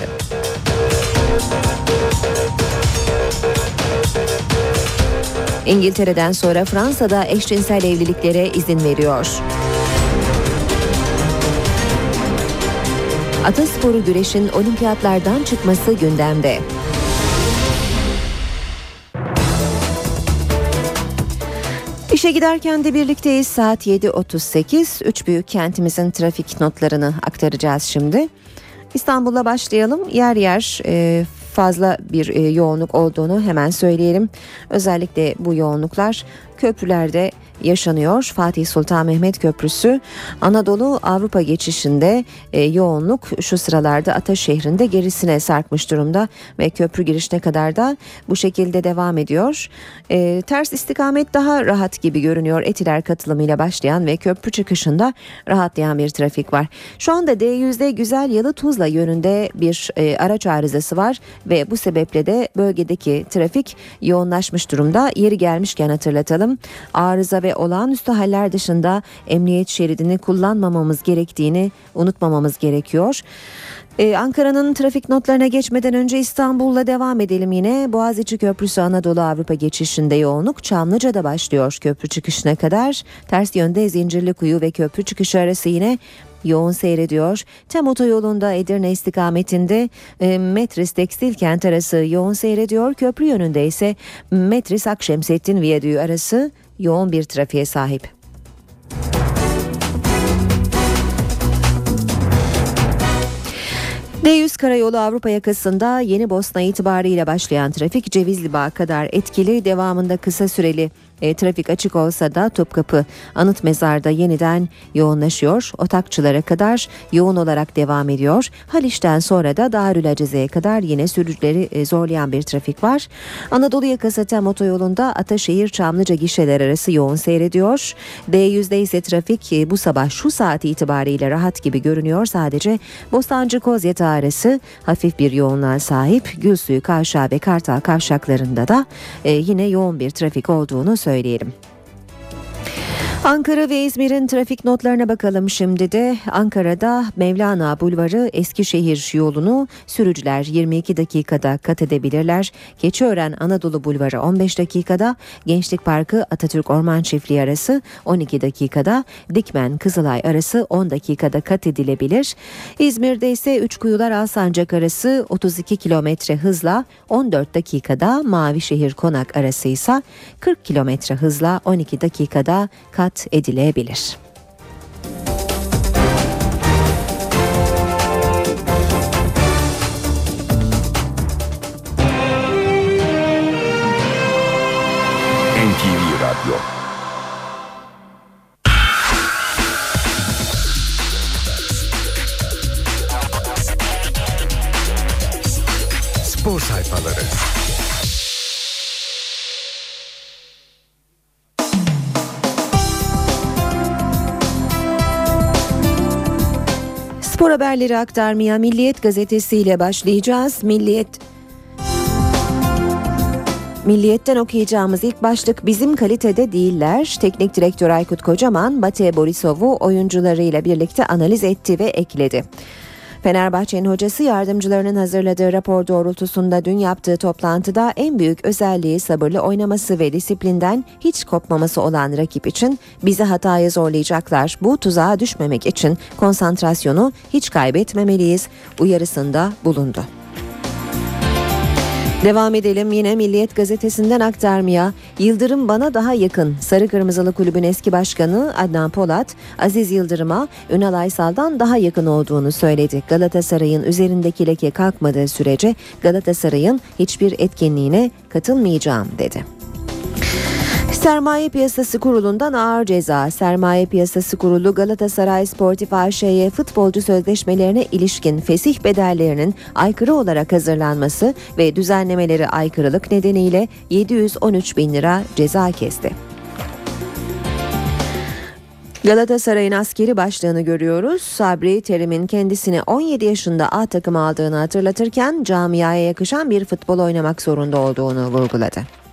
İngiltere'den sonra Fransa'da eşcinsel evliliklere izin veriyor. Atasporu güreşin olimpiyatlardan çıkması gündemde. İşe giderken de birlikteyiz. Saat 7.38. Üç büyük kentimizin trafik notlarını aktaracağız şimdi. İstanbul'a başlayalım. Yer yer e, fazla bir e, yoğunluk olduğunu hemen söyleyelim. Özellikle bu yoğunluklar köprülerde yaşanıyor. Fatih Sultan Mehmet Köprüsü Anadolu Avrupa geçişinde e, yoğunluk şu sıralarda Ataşehir'inde gerisine sarkmış durumda ve köprü girişine kadar da bu şekilde devam ediyor. E, ters istikamet daha rahat gibi görünüyor. Etiler katılımıyla başlayan ve köprü çıkışında rahatlayan bir trafik var. Şu anda D100'de Güzel Yalı Tuzla yönünde bir e, araç arızası var ve bu sebeple de bölgedeki trafik yoğunlaşmış durumda. Yeri gelmişken hatırlatalım. Arıza ve olağanüstü haller dışında emniyet şeridini kullanmamamız gerektiğini unutmamamız gerekiyor. Ee, Ankara'nın trafik notlarına geçmeden önce İstanbul'la devam edelim yine. Boğaziçi Köprüsü Anadolu Avrupa geçişinde yoğunluk Çamlıca'da başlıyor köprü çıkışına kadar. Ters yönde Zincirlikuyu ve köprü çıkışı arası yine yoğun seyrediyor. Tem otoyolunda Edirne istikametinde e, Metris Tekstil Kent arası yoğun seyrediyor. Köprü yönünde ise Metris Akşemsettin Viyadüğü arası yoğun bir trafiğe sahip. D100 Karayolu Avrupa yakasında Yeni Bosna itibariyle başlayan trafik Cevizli Bağ kadar etkili devamında kısa süreli e, trafik açık olsa da Topkapı Anıt Mezar'da yeniden yoğunlaşıyor. Otakçılara kadar yoğun olarak devam ediyor. Haliç'ten sonra da Darül Aceze'ye kadar yine sürücüleri e, zorlayan bir trafik var. Anadolu yakası tem otoyolunda Ataşehir Çamlıca gişeler arası yoğun seyrediyor. D100'de ise trafik e, bu sabah şu saat itibariyle rahat gibi görünüyor. Sadece Bostancı Kozyatağı arası hafif bir yoğunluğa sahip. Gülsuyu Kavşağı ve Kartal Kavşaklarında da e, yine yoğun bir trafik olduğunu söyleyelim. Ankara ve İzmir'in trafik notlarına bakalım şimdi de. Ankara'da Mevlana Bulvarı Eskişehir yolunu sürücüler 22 dakikada kat edebilirler. Keçiören Anadolu Bulvarı 15 dakikada, Gençlik Parkı Atatürk Orman Çiftliği arası 12 dakikada, Dikmen Kızılay arası 10 dakikada kat edilebilir. İzmir'de ise Üçkuyular Alsancak arası 32 kilometre hızla 14 dakikada, Mavişehir Konak arası ise 40 kilometre hızla 12 dakikada kat edilebilir. NTV Radyo Spor sayfaları Spor haberleri aktarmaya Milliyet Gazetesi ile başlayacağız. Milliyet Milliyet'ten okuyacağımız ilk başlık bizim kalitede değiller. Teknik direktör Aykut Kocaman, Bate Borisov'u oyuncularıyla birlikte analiz etti ve ekledi. Fenerbahçe'nin hocası yardımcılarının hazırladığı rapor doğrultusunda dün yaptığı toplantıda en büyük özelliği sabırlı oynaması ve disiplinden hiç kopmaması olan rakip için bizi hataya zorlayacaklar. Bu tuzağa düşmemek için konsantrasyonu hiç kaybetmemeliyiz uyarısında bulundu. Devam edelim yine Milliyet gazetesinden aktarmaya. Yıldırım bana daha yakın. Sarı Kırmızılı Kulübün eski başkanı Adnan Polat, Aziz Yıldırım'a Ünal Aysal'dan daha yakın olduğunu söyledi. Galatasaray'ın üzerindeki leke kalkmadığı sürece Galatasaray'ın hiçbir etkinliğine katılmayacağım dedi. Sermaye Piyasası Kurulu'ndan ağır ceza. Sermaye Piyasası Kurulu Galatasaray Sportif AŞ'ye futbolcu sözleşmelerine ilişkin fesih bedellerinin aykırı olarak hazırlanması ve düzenlemeleri aykırılık nedeniyle 713 bin lira ceza kesti. Galatasaray'ın askeri başlığını görüyoruz. Sabri Terim'in kendisini 17 yaşında A takımı aldığını hatırlatırken camiaya yakışan bir futbol oynamak zorunda olduğunu vurguladı.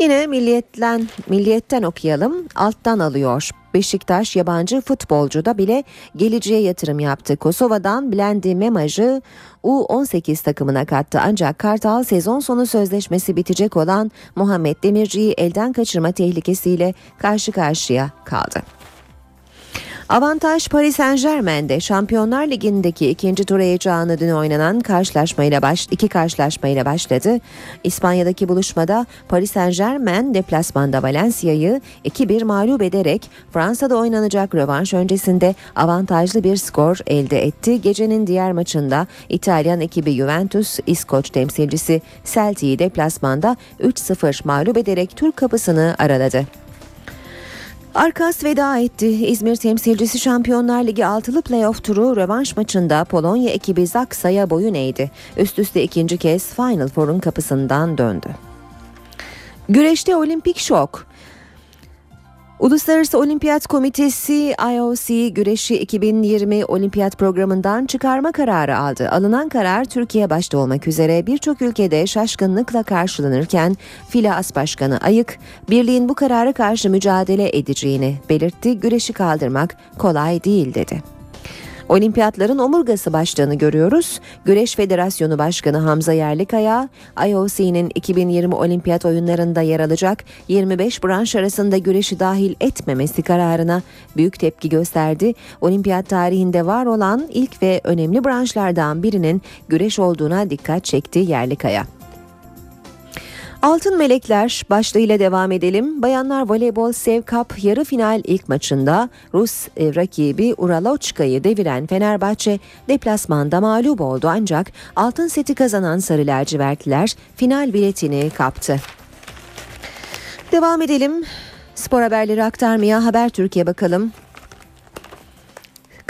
Yine milliyetten, milliyetten okuyalım. Alttan alıyor. Beşiktaş yabancı futbolcuda bile geleceğe yatırım yaptı. Kosova'dan Blendi Memaj'ı U18 takımına kattı. Ancak Kartal sezon sonu sözleşmesi bitecek olan Muhammed Demirci'yi elden kaçırma tehlikesiyle karşı karşıya kaldı. Avantaj Paris Saint Germain'de Şampiyonlar Ligi'ndeki ikinci tur heyecanı dün oynanan karşılaşmayla baş, iki karşılaşmayla başladı. İspanya'daki buluşmada Paris Saint Germain deplasmanda Valencia'yı 2-1 mağlup ederek Fransa'da oynanacak rövanş öncesinde avantajlı bir skor elde etti. Gecenin diğer maçında İtalyan ekibi Juventus İskoç temsilcisi Celtic'i deplasmanda 3-0 mağlup ederek Türk kapısını araladı. Arkas veda etti. İzmir temsilcisi Şampiyonlar Ligi altılı playoff turu rövanş maçında Polonya ekibi Zaksa'ya boyun eğdi. Üst üste ikinci kez Final Four'un kapısından döndü. Güreşte olimpik şok. Uluslararası Olimpiyat Komitesi IOC güreşi 2020 olimpiyat programından çıkarma kararı aldı. Alınan karar Türkiye başta olmak üzere birçok ülkede şaşkınlıkla karşılanırken FİLA As Başkanı Ayık, birliğin bu karara karşı mücadele edeceğini belirtti. Güreşi kaldırmak kolay değil dedi. Olimpiyatların omurgası başlığını görüyoruz. Güreş Federasyonu Başkanı Hamza Yerlikaya, IOC'nin 2020 olimpiyat oyunlarında yer alacak 25 branş arasında güreşi dahil etmemesi kararına büyük tepki gösterdi. Olimpiyat tarihinde var olan ilk ve önemli branşlardan birinin güreş olduğuna dikkat çekti Yerlikaya. Altın Melekler başlığıyla devam edelim. Bayanlar Voleybol Sev Cup yarı final ilk maçında Rus e, rakibi Uralochka'yı deviren Fenerbahçe deplasmanda mağlup oldu ancak altın seti kazanan Sarı Lacivertliler final biletini kaptı. Devam edelim. Spor haberleri aktarmaya Haber Türkiye bakalım.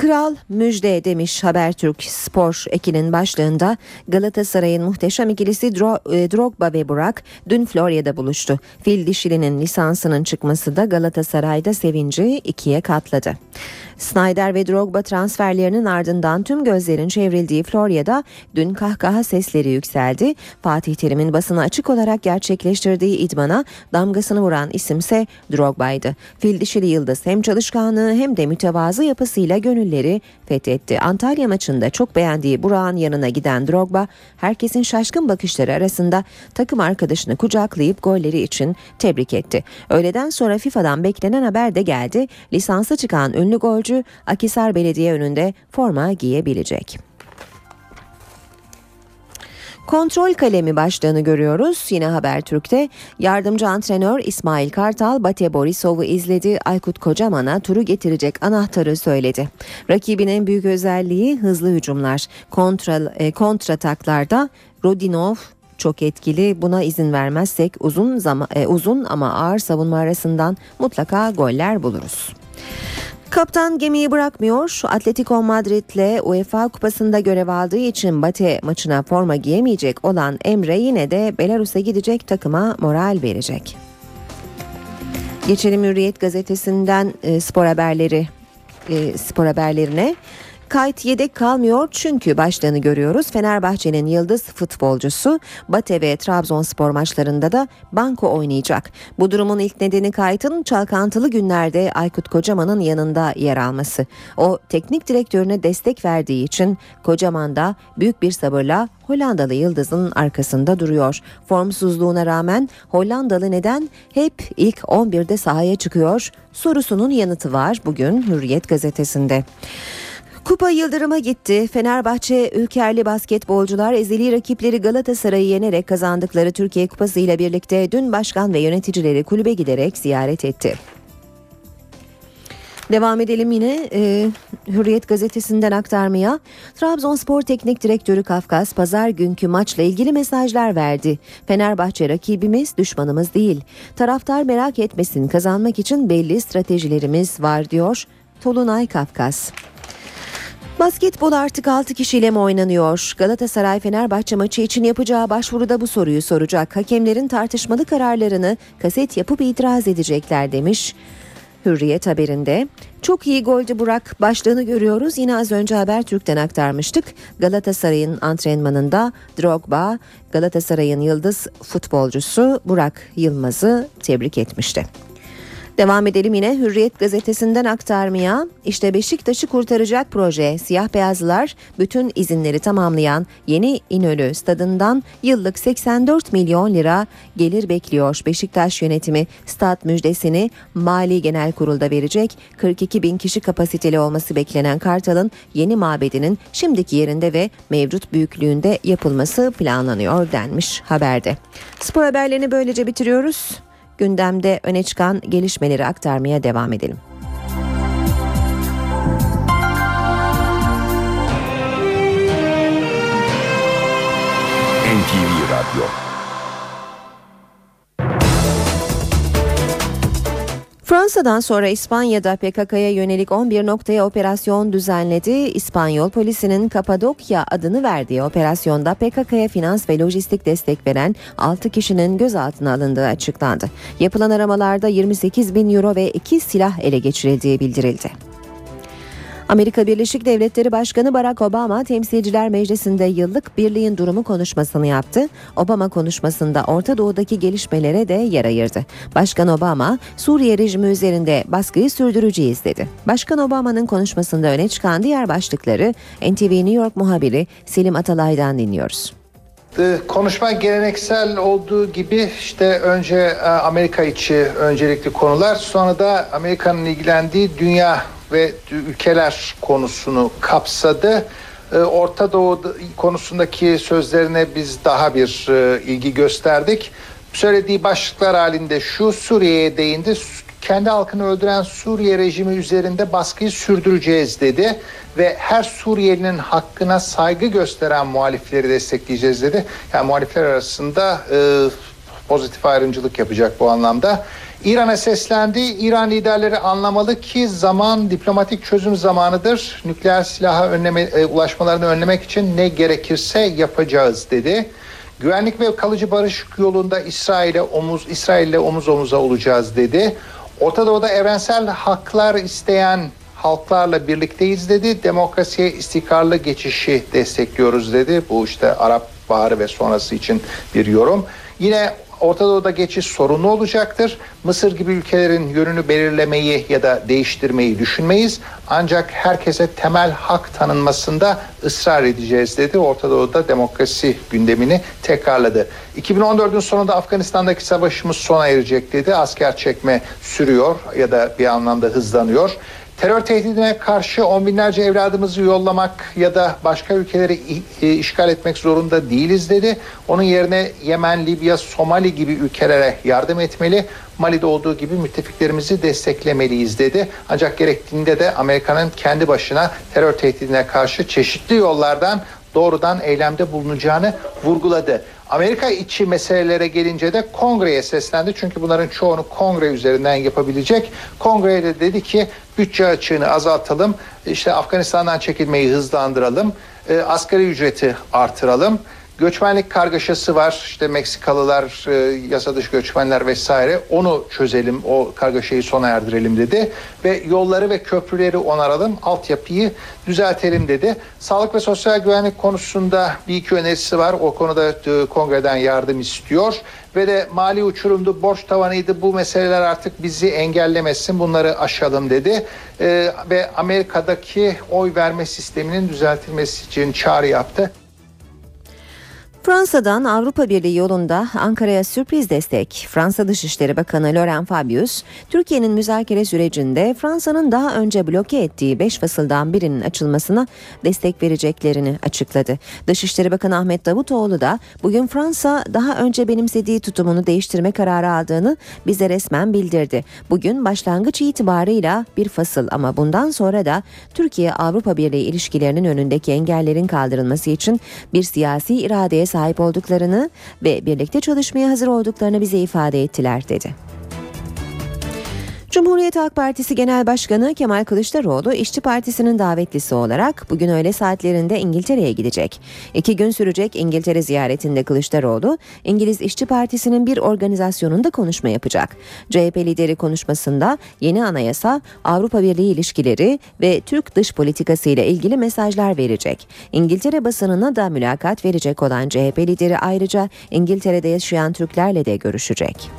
Kral müjde demiş Habertürk Spor ekinin başlığında Galatasaray'ın muhteşem ikilisi e, Drogba ve Burak dün Florya'da buluştu. Fil dişilinin lisansının çıkması da Galatasaray'da sevinci ikiye katladı. Snyder ve Drogba transferlerinin ardından tüm gözlerin çevrildiği Florya'da dün kahkaha sesleri yükseldi. Fatih Terim'in basına açık olarak gerçekleştirdiği idmana damgasını vuran isimse Drogba'ydı. Fil dişili yıldız hem çalışkanlığı hem de mütevazı yapısıyla gönülleri fethetti. Antalya maçında çok beğendiği Burak'ın yanına giden Drogba herkesin şaşkın bakışları arasında takım arkadaşını kucaklayıp golleri için tebrik etti. Öğleden sonra FIFA'dan beklenen haber de geldi. Lisansa çıkan ünlü golcü Akisar Belediye önünde forma giyebilecek. Kontrol kalemi başlığını görüyoruz. Yine Habertürk'te yardımcı antrenör İsmail Kartal Bate Borisov'u izledi. Aykut Kocaman'a turu getirecek anahtarı söyledi. Rakibin en büyük özelliği hızlı hücumlar. Kontra, e, kontrataklarda Rodinov çok etkili. Buna izin vermezsek uzun zaman e, uzun ama ağır savunma arasından mutlaka goller buluruz. Kaptan gemiyi bırakmıyor. Atletico Madrid'le UEFA Kupası'nda görev aldığı için Bate maçına forma giyemeyecek olan Emre yine de Belarus'a gidecek takıma moral verecek. Geçelim Hürriyet gazetesinden e, spor haberleri e, spor haberlerine. Kayıt yedek kalmıyor çünkü başlığını görüyoruz. Fenerbahçe'nin yıldız futbolcusu Bate ve Trabzonspor maçlarında da banko oynayacak. Bu durumun ilk nedeni Kayıt'ın çalkantılı günlerde Aykut Kocaman'ın yanında yer alması. O teknik direktörüne destek verdiği için Kocaman da büyük bir sabırla Hollandalı yıldızın arkasında duruyor. Formsuzluğuna rağmen Hollandalı neden hep ilk 11'de sahaya çıkıyor sorusunun yanıtı var bugün Hürriyet gazetesinde. Kupa Yıldırım'a gitti. Fenerbahçe ülkerli basketbolcular ezeli rakipleri Galatasaray'ı yenerek kazandıkları Türkiye Kupası ile birlikte dün başkan ve yöneticileri kulübe giderek ziyaret etti. Devam edelim yine e, Hürriyet gazetesinden aktarmaya. Trabzonspor Teknik Direktörü Kafkas pazar günkü maçla ilgili mesajlar verdi. Fenerbahçe rakibimiz düşmanımız değil. Taraftar merak etmesin kazanmak için belli stratejilerimiz var diyor Tolunay Kafkas. Basketbol artık 6 kişiyle mi oynanıyor? Galatasaray Fenerbahçe maçı için yapacağı başvuruda bu soruyu soracak. Hakemlerin tartışmalı kararlarını kaset yapıp itiraz edecekler demiş. Hürriyet haberinde. Çok iyi golcü Burak başlığını görüyoruz. Yine az önce Habertürk'ten aktarmıştık. Galatasaray'ın antrenmanında Drogba Galatasaray'ın yıldız futbolcusu Burak Yılmaz'ı tebrik etmişti. Devam edelim yine Hürriyet gazetesinden aktarmaya. İşte Beşiktaş'ı kurtaracak proje. Siyah beyazlılar bütün izinleri tamamlayan yeni İnönü stadından yıllık 84 milyon lira gelir bekliyor. Beşiktaş yönetimi stat müjdesini Mali Genel Kurul'da verecek. 42 bin kişi kapasiteli olması beklenen Kartal'ın yeni mabedinin şimdiki yerinde ve mevcut büyüklüğünde yapılması planlanıyor denmiş haberde. Spor haberlerini böylece bitiriyoruz gündemde öne çıkan gelişmeleri aktarmaya devam edelim. NTV Radyo Fransa'dan sonra İspanya'da PKK'ya yönelik 11 noktaya operasyon düzenledi. İspanyol polisinin Kapadokya adını verdiği operasyonda PKK'ya finans ve lojistik destek veren 6 kişinin gözaltına alındığı açıklandı. Yapılan aramalarda 28 bin euro ve 2 silah ele geçirildiği bildirildi. Amerika Birleşik Devletleri Başkanı Barack Obama Temsilciler Meclisi'nde yıllık birliğin durumu konuşmasını yaptı. Obama konuşmasında Orta Doğu'daki gelişmelere de yer ayırdı. Başkan Obama Suriye rejimi üzerinde baskıyı sürdüreceğiz dedi. Başkan Obama'nın konuşmasında öne çıkan diğer başlıkları NTV New York muhabiri Selim Atalay'dan dinliyoruz. Konuşma geleneksel olduğu gibi işte önce e, Amerika içi öncelikli konular sonra da Amerika'nın ilgilendiği dünya ve ülkeler konusunu kapsadı. E, Orta Doğu konusundaki sözlerine biz daha bir e, ilgi gösterdik. Söylediği başlıklar halinde şu Suriye'ye değindi. Kendi halkını öldüren Suriye rejimi üzerinde baskıyı sürdüreceğiz dedi ve her Suriyelinin hakkına saygı gösteren muhalifleri destekleyeceğiz dedi. Yani muhalifler arasında e, pozitif ayrımcılık yapacak bu anlamda. İran'a seslendi. İran liderleri anlamalı ki zaman diplomatik çözüm zamanıdır. Nükleer silaha önleme, e, ulaşmalarını önlemek için ne gerekirse yapacağız dedi. Güvenlik ve kalıcı barış yolunda İsrail'e omuz İsrail'le omuz omuza olacağız dedi. Orta Doğu'da evrensel haklar isteyen halklarla birlikteyiz dedi. Demokrasiye istikrarlı geçişi destekliyoruz dedi. Bu işte Arap Baharı ve sonrası için bir yorum. Yine Orta Doğu'da geçiş sorunlu olacaktır. Mısır gibi ülkelerin yönünü belirlemeyi ya da değiştirmeyi düşünmeyiz. Ancak herkese temel hak tanınmasında ısrar edeceğiz dedi. Orta Doğu'da demokrasi gündemini tekrarladı. 2014'ün sonunda Afganistan'daki savaşımız sona erecek dedi. Asker çekme sürüyor ya da bir anlamda hızlanıyor. Terör tehdidine karşı on binlerce evladımızı yollamak ya da başka ülkeleri e, işgal etmek zorunda değiliz dedi. Onun yerine Yemen, Libya, Somali gibi ülkelere yardım etmeli. Mali'de olduğu gibi müttefiklerimizi desteklemeliyiz dedi. Ancak gerektiğinde de Amerika'nın kendi başına terör tehdidine karşı çeşitli yollardan doğrudan eylemde bulunacağını vurguladı. Amerika içi meselelere gelince de kongreye seslendi. Çünkü bunların çoğunu kongre üzerinden yapabilecek. Kongreye de dedi ki bütçe açığını azaltalım. İşte Afganistan'dan çekilmeyi hızlandıralım. E, asgari ücreti artıralım. Göçmenlik kargaşası var. İşte Meksikalılar, e, yasa dışı göçmenler vesaire. Onu çözelim, o kargaşayı sona erdirelim dedi. Ve yolları ve köprüleri onaralım, altyapıyı düzeltelim dedi. Sağlık ve sosyal güvenlik konusunda bir iki önerisi var. O konuda e, kongreden yardım istiyor. Ve de mali uçurumdu, borç tavanıydı. Bu meseleler artık bizi engellemesin, bunları aşalım dedi. E, ve Amerika'daki oy verme sisteminin düzeltilmesi için çağrı yaptı. Fransa'dan Avrupa Birliği yolunda Ankara'ya sürpriz destek. Fransa Dışişleri Bakanı Laurent Fabius, Türkiye'nin müzakere sürecinde Fransa'nın daha önce bloke ettiği 5 fasıldan birinin açılmasına destek vereceklerini açıkladı. Dışişleri Bakanı Ahmet Davutoğlu da bugün Fransa daha önce benimsediği tutumunu değiştirme kararı aldığını bize resmen bildirdi. Bugün başlangıç itibarıyla bir fasıl ama bundan sonra da Türkiye Avrupa Birliği ilişkilerinin önündeki engellerin kaldırılması için bir siyasi iradeye sahip olduklarını ve birlikte çalışmaya hazır olduklarını bize ifade ettiler dedi. Cumhuriyet Halk Partisi Genel Başkanı Kemal Kılıçdaroğlu İşçi Partisi'nin davetlisi olarak bugün öğle saatlerinde İngiltere'ye gidecek. İki gün sürecek İngiltere ziyaretinde Kılıçdaroğlu İngiliz İşçi Partisi'nin bir organizasyonunda konuşma yapacak. CHP lideri konuşmasında yeni anayasa, Avrupa Birliği ilişkileri ve Türk dış politikası ile ilgili mesajlar verecek. İngiltere basınına da mülakat verecek olan CHP lideri ayrıca İngiltere'de yaşayan Türklerle de görüşecek.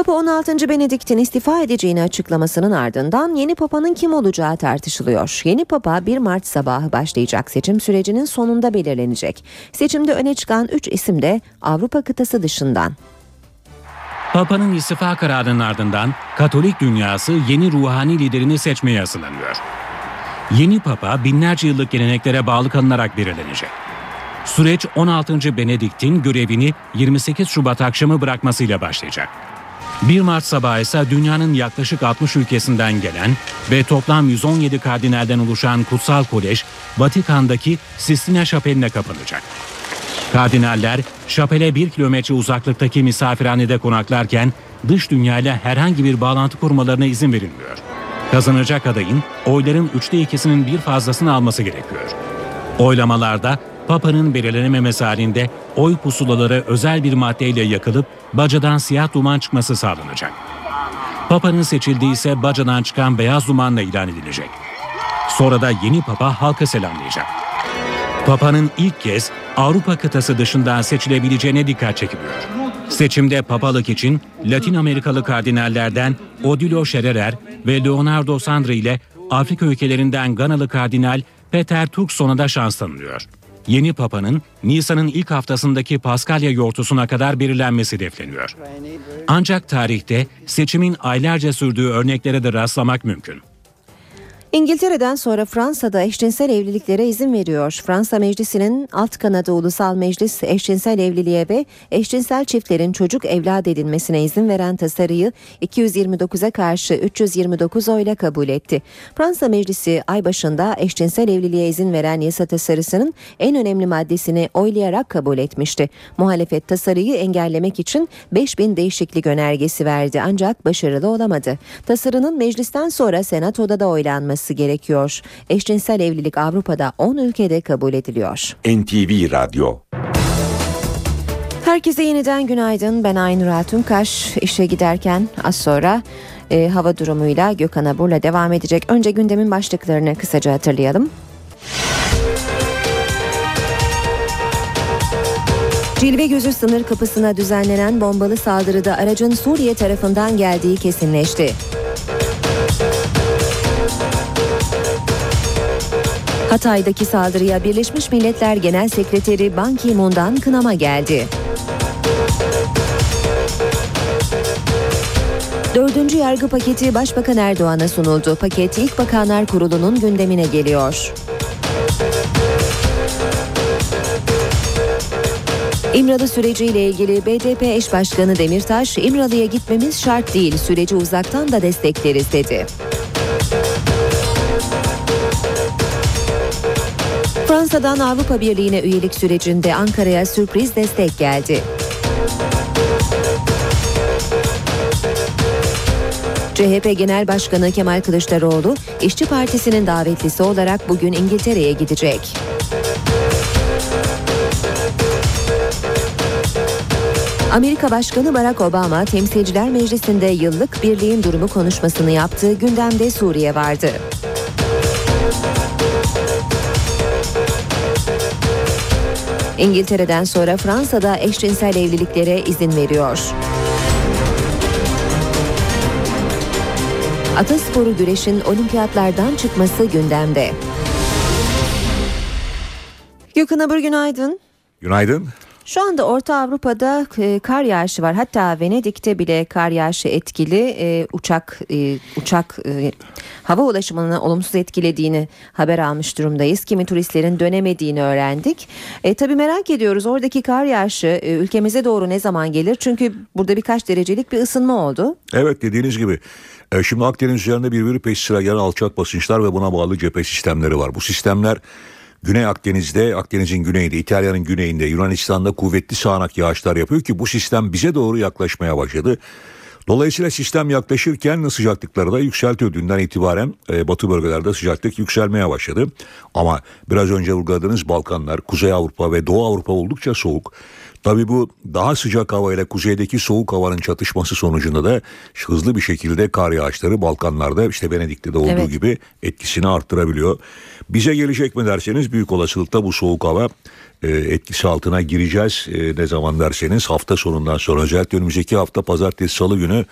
Papa 16. Benedikt'in istifa edeceğini açıklamasının ardından yeni papanın kim olacağı tartışılıyor. Yeni papa 1 Mart sabahı başlayacak seçim sürecinin sonunda belirlenecek. Seçimde öne çıkan 3 isim de Avrupa kıtası dışından. Papa'nın istifa kararının ardından Katolik dünyası yeni ruhani liderini seçmeye hazırlanıyor. Yeni papa binlerce yıllık geleneklere bağlı kalınarak belirlenecek. Süreç 16. Benedikt'in görevini 28 Şubat akşamı bırakmasıyla başlayacak. 1 Mart sabahı ise dünyanın yaklaşık 60 ülkesinden gelen ve toplam 117 kardinalden oluşan Kutsal Kolej, Vatikan'daki Sistina Şapeli'ne kapanacak. Kardinaller, şapele bir kilometre uzaklıktaki misafirhanede konaklarken dış dünyayla herhangi bir bağlantı kurmalarına izin verilmiyor. Kazanacak adayın oyların üçte ikisinin bir fazlasını alması gerekiyor. Oylamalarda Papa'nın belirlenememesi halinde oy pusulaları özel bir maddeyle yakılıp bacadan siyah duman çıkması sağlanacak. Papa'nın seçildiği ise bacadan çıkan beyaz dumanla ilan edilecek. Sonra da yeni Papa halka selamlayacak. Papa'nın ilk kez Avrupa kıtası dışından seçilebileceğine dikkat çekiliyor. Seçimde papalık için Latin Amerikalı kardinallerden Odilo Scherer ve Leonardo Sandri ile Afrika ülkelerinden Ganalı kardinal Peter Turkson'a da şans tanınıyor. Yeni Papa'nın Nisan'ın ilk haftasındaki Paskalya yortusuna kadar belirlenmesi hedefleniyor. Ancak tarihte seçimin aylarca sürdüğü örneklere de rastlamak mümkün. İngiltere'den sonra Fransa'da eşcinsel evliliklere izin veriyor. Fransa Meclisi'nin alt kanadı Ulusal Meclis eşcinsel evliliğe ve eşcinsel çiftlerin çocuk evlat edinmesine izin veren tasarıyı 229'a karşı 329 oyla kabul etti. Fransa Meclisi ay başında eşcinsel evliliğe izin veren yasa tasarısının en önemli maddesini oylayarak kabul etmişti. Muhalefet tasarıyı engellemek için 5000 değişiklik önergesi verdi ancak başarılı olamadı. Tasarının meclisten sonra senatoda da oylanması gerekiyor. Eşcinsel evlilik Avrupa'da 10 ülkede kabul ediliyor. NTV Radyo Herkese yeniden günaydın. Ben Aynur Altunkaş. İşe giderken az sonra e, hava durumuyla Gökhan Abur'la devam edecek. Önce gündemin başlıklarını kısaca hatırlayalım. Cilve Gözü sınır kapısına düzenlenen bombalı saldırıda aracın Suriye tarafından geldiği kesinleşti. Hatay'daki saldırıya Birleşmiş Milletler Genel Sekreteri Ban Ki-moon'dan kınama geldi. Dördüncü yargı paketi Başbakan Erdoğan'a sunuldu. Paket İlk Bakanlar Kurulu'nun gündemine geliyor. İmralı süreciyle ilgili BDP eş başkanı Demirtaş, İmralı'ya gitmemiz şart değil, süreci uzaktan da destekleriz dedi. Fransa'dan Avrupa Birliği'ne üyelik sürecinde Ankara'ya sürpriz destek geldi. CHP Genel Başkanı Kemal Kılıçdaroğlu, İşçi Partisi'nin davetlisi olarak bugün İngiltere'ye gidecek. Amerika Başkanı Barack Obama Temsilciler Meclisi'nde yıllık birliğin durumu konuşmasını yaptığı gündemde Suriye vardı. İngiltere'den sonra Fransa'da eşcinsel evliliklere izin veriyor. Atasporu güreşin olimpiyatlardan çıkması gündemde. Gökhan Abur günaydın. Günaydın. Şu anda Orta Avrupa'da e, kar yağışı var. Hatta Venedik'te bile kar yağışı etkili. E, uçak e, uçak e, hava ulaşımını olumsuz etkilediğini haber almış durumdayız. Kimi turistlerin dönemediğini öğrendik. E, tabii merak ediyoruz oradaki kar yağışı e, ülkemize doğru ne zaman gelir? Çünkü burada birkaç derecelik bir ısınma oldu. Evet dediğiniz gibi. E, şimdi Akdeniz üzerinde birbiri peş sıra gelen alçak basınçlar ve buna bağlı cephe sistemleri var. Bu sistemler Güney Akdeniz'de, Akdeniz'in güneyinde, İtalya'nın güneyinde, Yunanistan'da kuvvetli sağanak yağışlar yapıyor ki bu sistem bize doğru yaklaşmaya başladı. Dolayısıyla sistem yaklaşırken sıcaklıkları da yükseltiyor. Dünden itibaren e, batı bölgelerde sıcaklık yükselmeye başladı. Ama biraz önce vurguladığınız Balkanlar, Kuzey Avrupa ve Doğu Avrupa oldukça soğuk. Tabii bu daha sıcak hava ile kuzeydeki soğuk havanın çatışması sonucunda da hızlı bir şekilde kar yağışları Balkanlarda işte Venedik'te de olduğu evet. gibi etkisini arttırabiliyor. Bize gelecek mi derseniz büyük olasılıkla bu soğuk hava e, etkisi altına gireceğiz. E, ne zaman derseniz hafta sonundan sonra özellikle önümüzdeki hafta pazartesi salı günü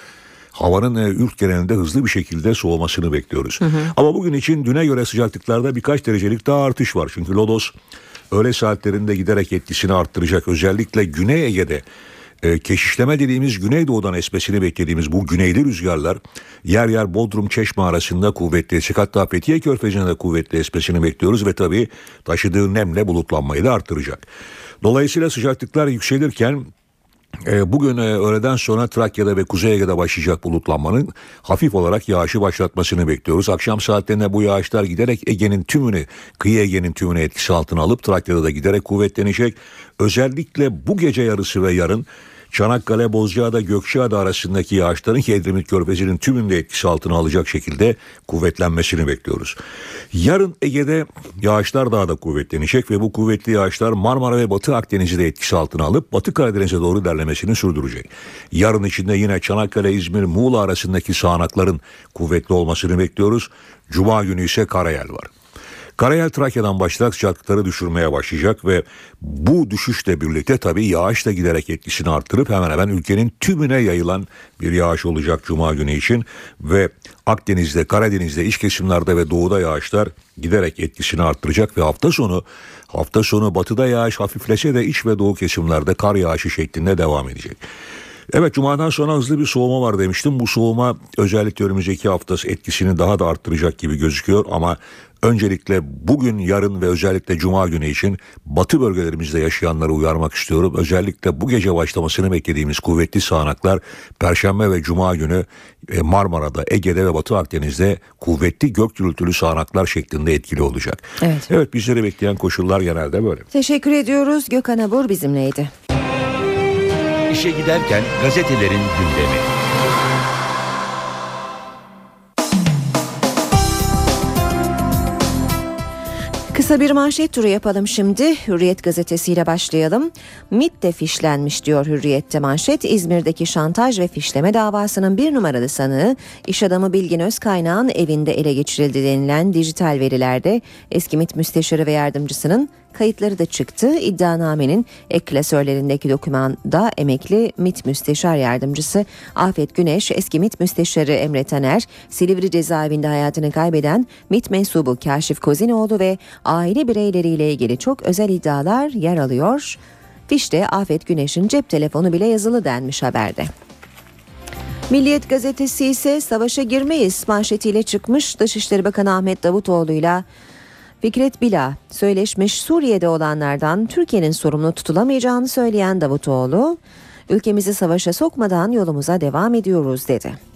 havanın e, ülk genelinde hızlı bir şekilde soğumasını bekliyoruz. Hı hı. Ama bugün için düne göre sıcaklıklarda birkaç derecelik daha artış var. Çünkü Lodos öğle saatlerinde giderek etkisini arttıracak. Özellikle Güney Ege'de e, keşişleme dediğimiz Güneydoğu'dan esmesini beklediğimiz bu güneyli rüzgarlar yer yer Bodrum Çeşme arasında kuvvetli esik hatta Fethiye Körfezi'nde de kuvvetli esmesini bekliyoruz ve tabii taşıdığı nemle bulutlanmayı da arttıracak. Dolayısıyla sıcaklıklar yükselirken bugün e, öğleden sonra Trakya'da ve Kuzey Ege'de başlayacak bulutlanmanın hafif olarak yağışı başlatmasını bekliyoruz. Akşam saatlerinde bu yağışlar giderek Ege'nin tümünü, kıyı Ege'nin tümünü etkisi altına alıp Trakya'da da giderek kuvvetlenecek. Özellikle bu gece yarısı ve yarın Çanakkale, Bozcaada, Gökçeada arasındaki yağışların Edremit Körfezi'nin tümünde etkisi altına alacak şekilde kuvvetlenmesini bekliyoruz. Yarın Ege'de yağışlar daha da kuvvetlenecek ve bu kuvvetli yağışlar Marmara ve Batı Akdeniz'i de etkisi altına alıp Batı Karadeniz'e doğru derlemesini sürdürecek. Yarın içinde yine Çanakkale, İzmir, Muğla arasındaki sağanakların kuvvetli olmasını bekliyoruz. Cuma günü ise Karayel var. Karayel Trakya'dan başlayarak sıcaklıkları düşürmeye başlayacak ve bu düşüşle birlikte tabii yağış da giderek etkisini arttırıp hemen hemen ülkenin tümüne yayılan bir yağış olacak Cuma günü için ve Akdeniz'de, Karadeniz'de, iç kesimlerde ve doğuda yağışlar giderek etkisini arttıracak ve hafta sonu hafta sonu batıda yağış hafiflese de iç ve doğu kesimlerde kar yağışı şeklinde devam edecek. Evet Cuma'dan sonra hızlı bir soğuma var demiştim. Bu soğuma özellikle önümüzdeki haftası etkisini daha da arttıracak gibi gözüküyor ama öncelikle bugün, yarın ve özellikle Cuma günü için batı bölgelerimizde yaşayanları uyarmak istiyorum. Özellikle bu gece başlamasını beklediğimiz kuvvetli sağanaklar Perşembe ve Cuma günü e, Marmara'da, Ege'de ve Batı Akdeniz'de kuvvetli gök gürültülü sağanaklar şeklinde etkili olacak. Evet. Evet bizleri bekleyen koşullar genelde böyle. Teşekkür ediyoruz. Gökhan Abur bizimleydi. İşe giderken gazetelerin gündemi. Kısa bir manşet turu yapalım şimdi. Hürriyet gazetesiyle başlayalım. MIT de fişlenmiş diyor Hürriyet'te manşet. İzmir'deki şantaj ve fişleme davasının bir numaralı sanığı iş adamı Bilgin Özkaynağ'ın evinde ele geçirildi denilen dijital verilerde eski MIT müsteşarı ve yardımcısının kayıtları da çıktı. İddianamenin ek klasörlerindeki dokümanda emekli MIT Müsteşar Yardımcısı Afet Güneş, eski MIT Müsteşarı Emre Taner, Silivri cezaevinde hayatını kaybeden MIT mensubu Kaşif Kozinoğlu ve aile bireyleriyle ilgili çok özel iddialar yer alıyor. Fişte Afet Güneş'in cep telefonu bile yazılı denmiş haberde. Milliyet gazetesi ise savaşa girmeyiz manşetiyle çıkmış Dışişleri Bakanı Ahmet Davutoğlu'yla Fikret Bila söyleşmiş Suriye'de olanlardan Türkiye'nin sorumlu tutulamayacağını söyleyen Davutoğlu, ülkemizi savaşa sokmadan yolumuza devam ediyoruz dedi.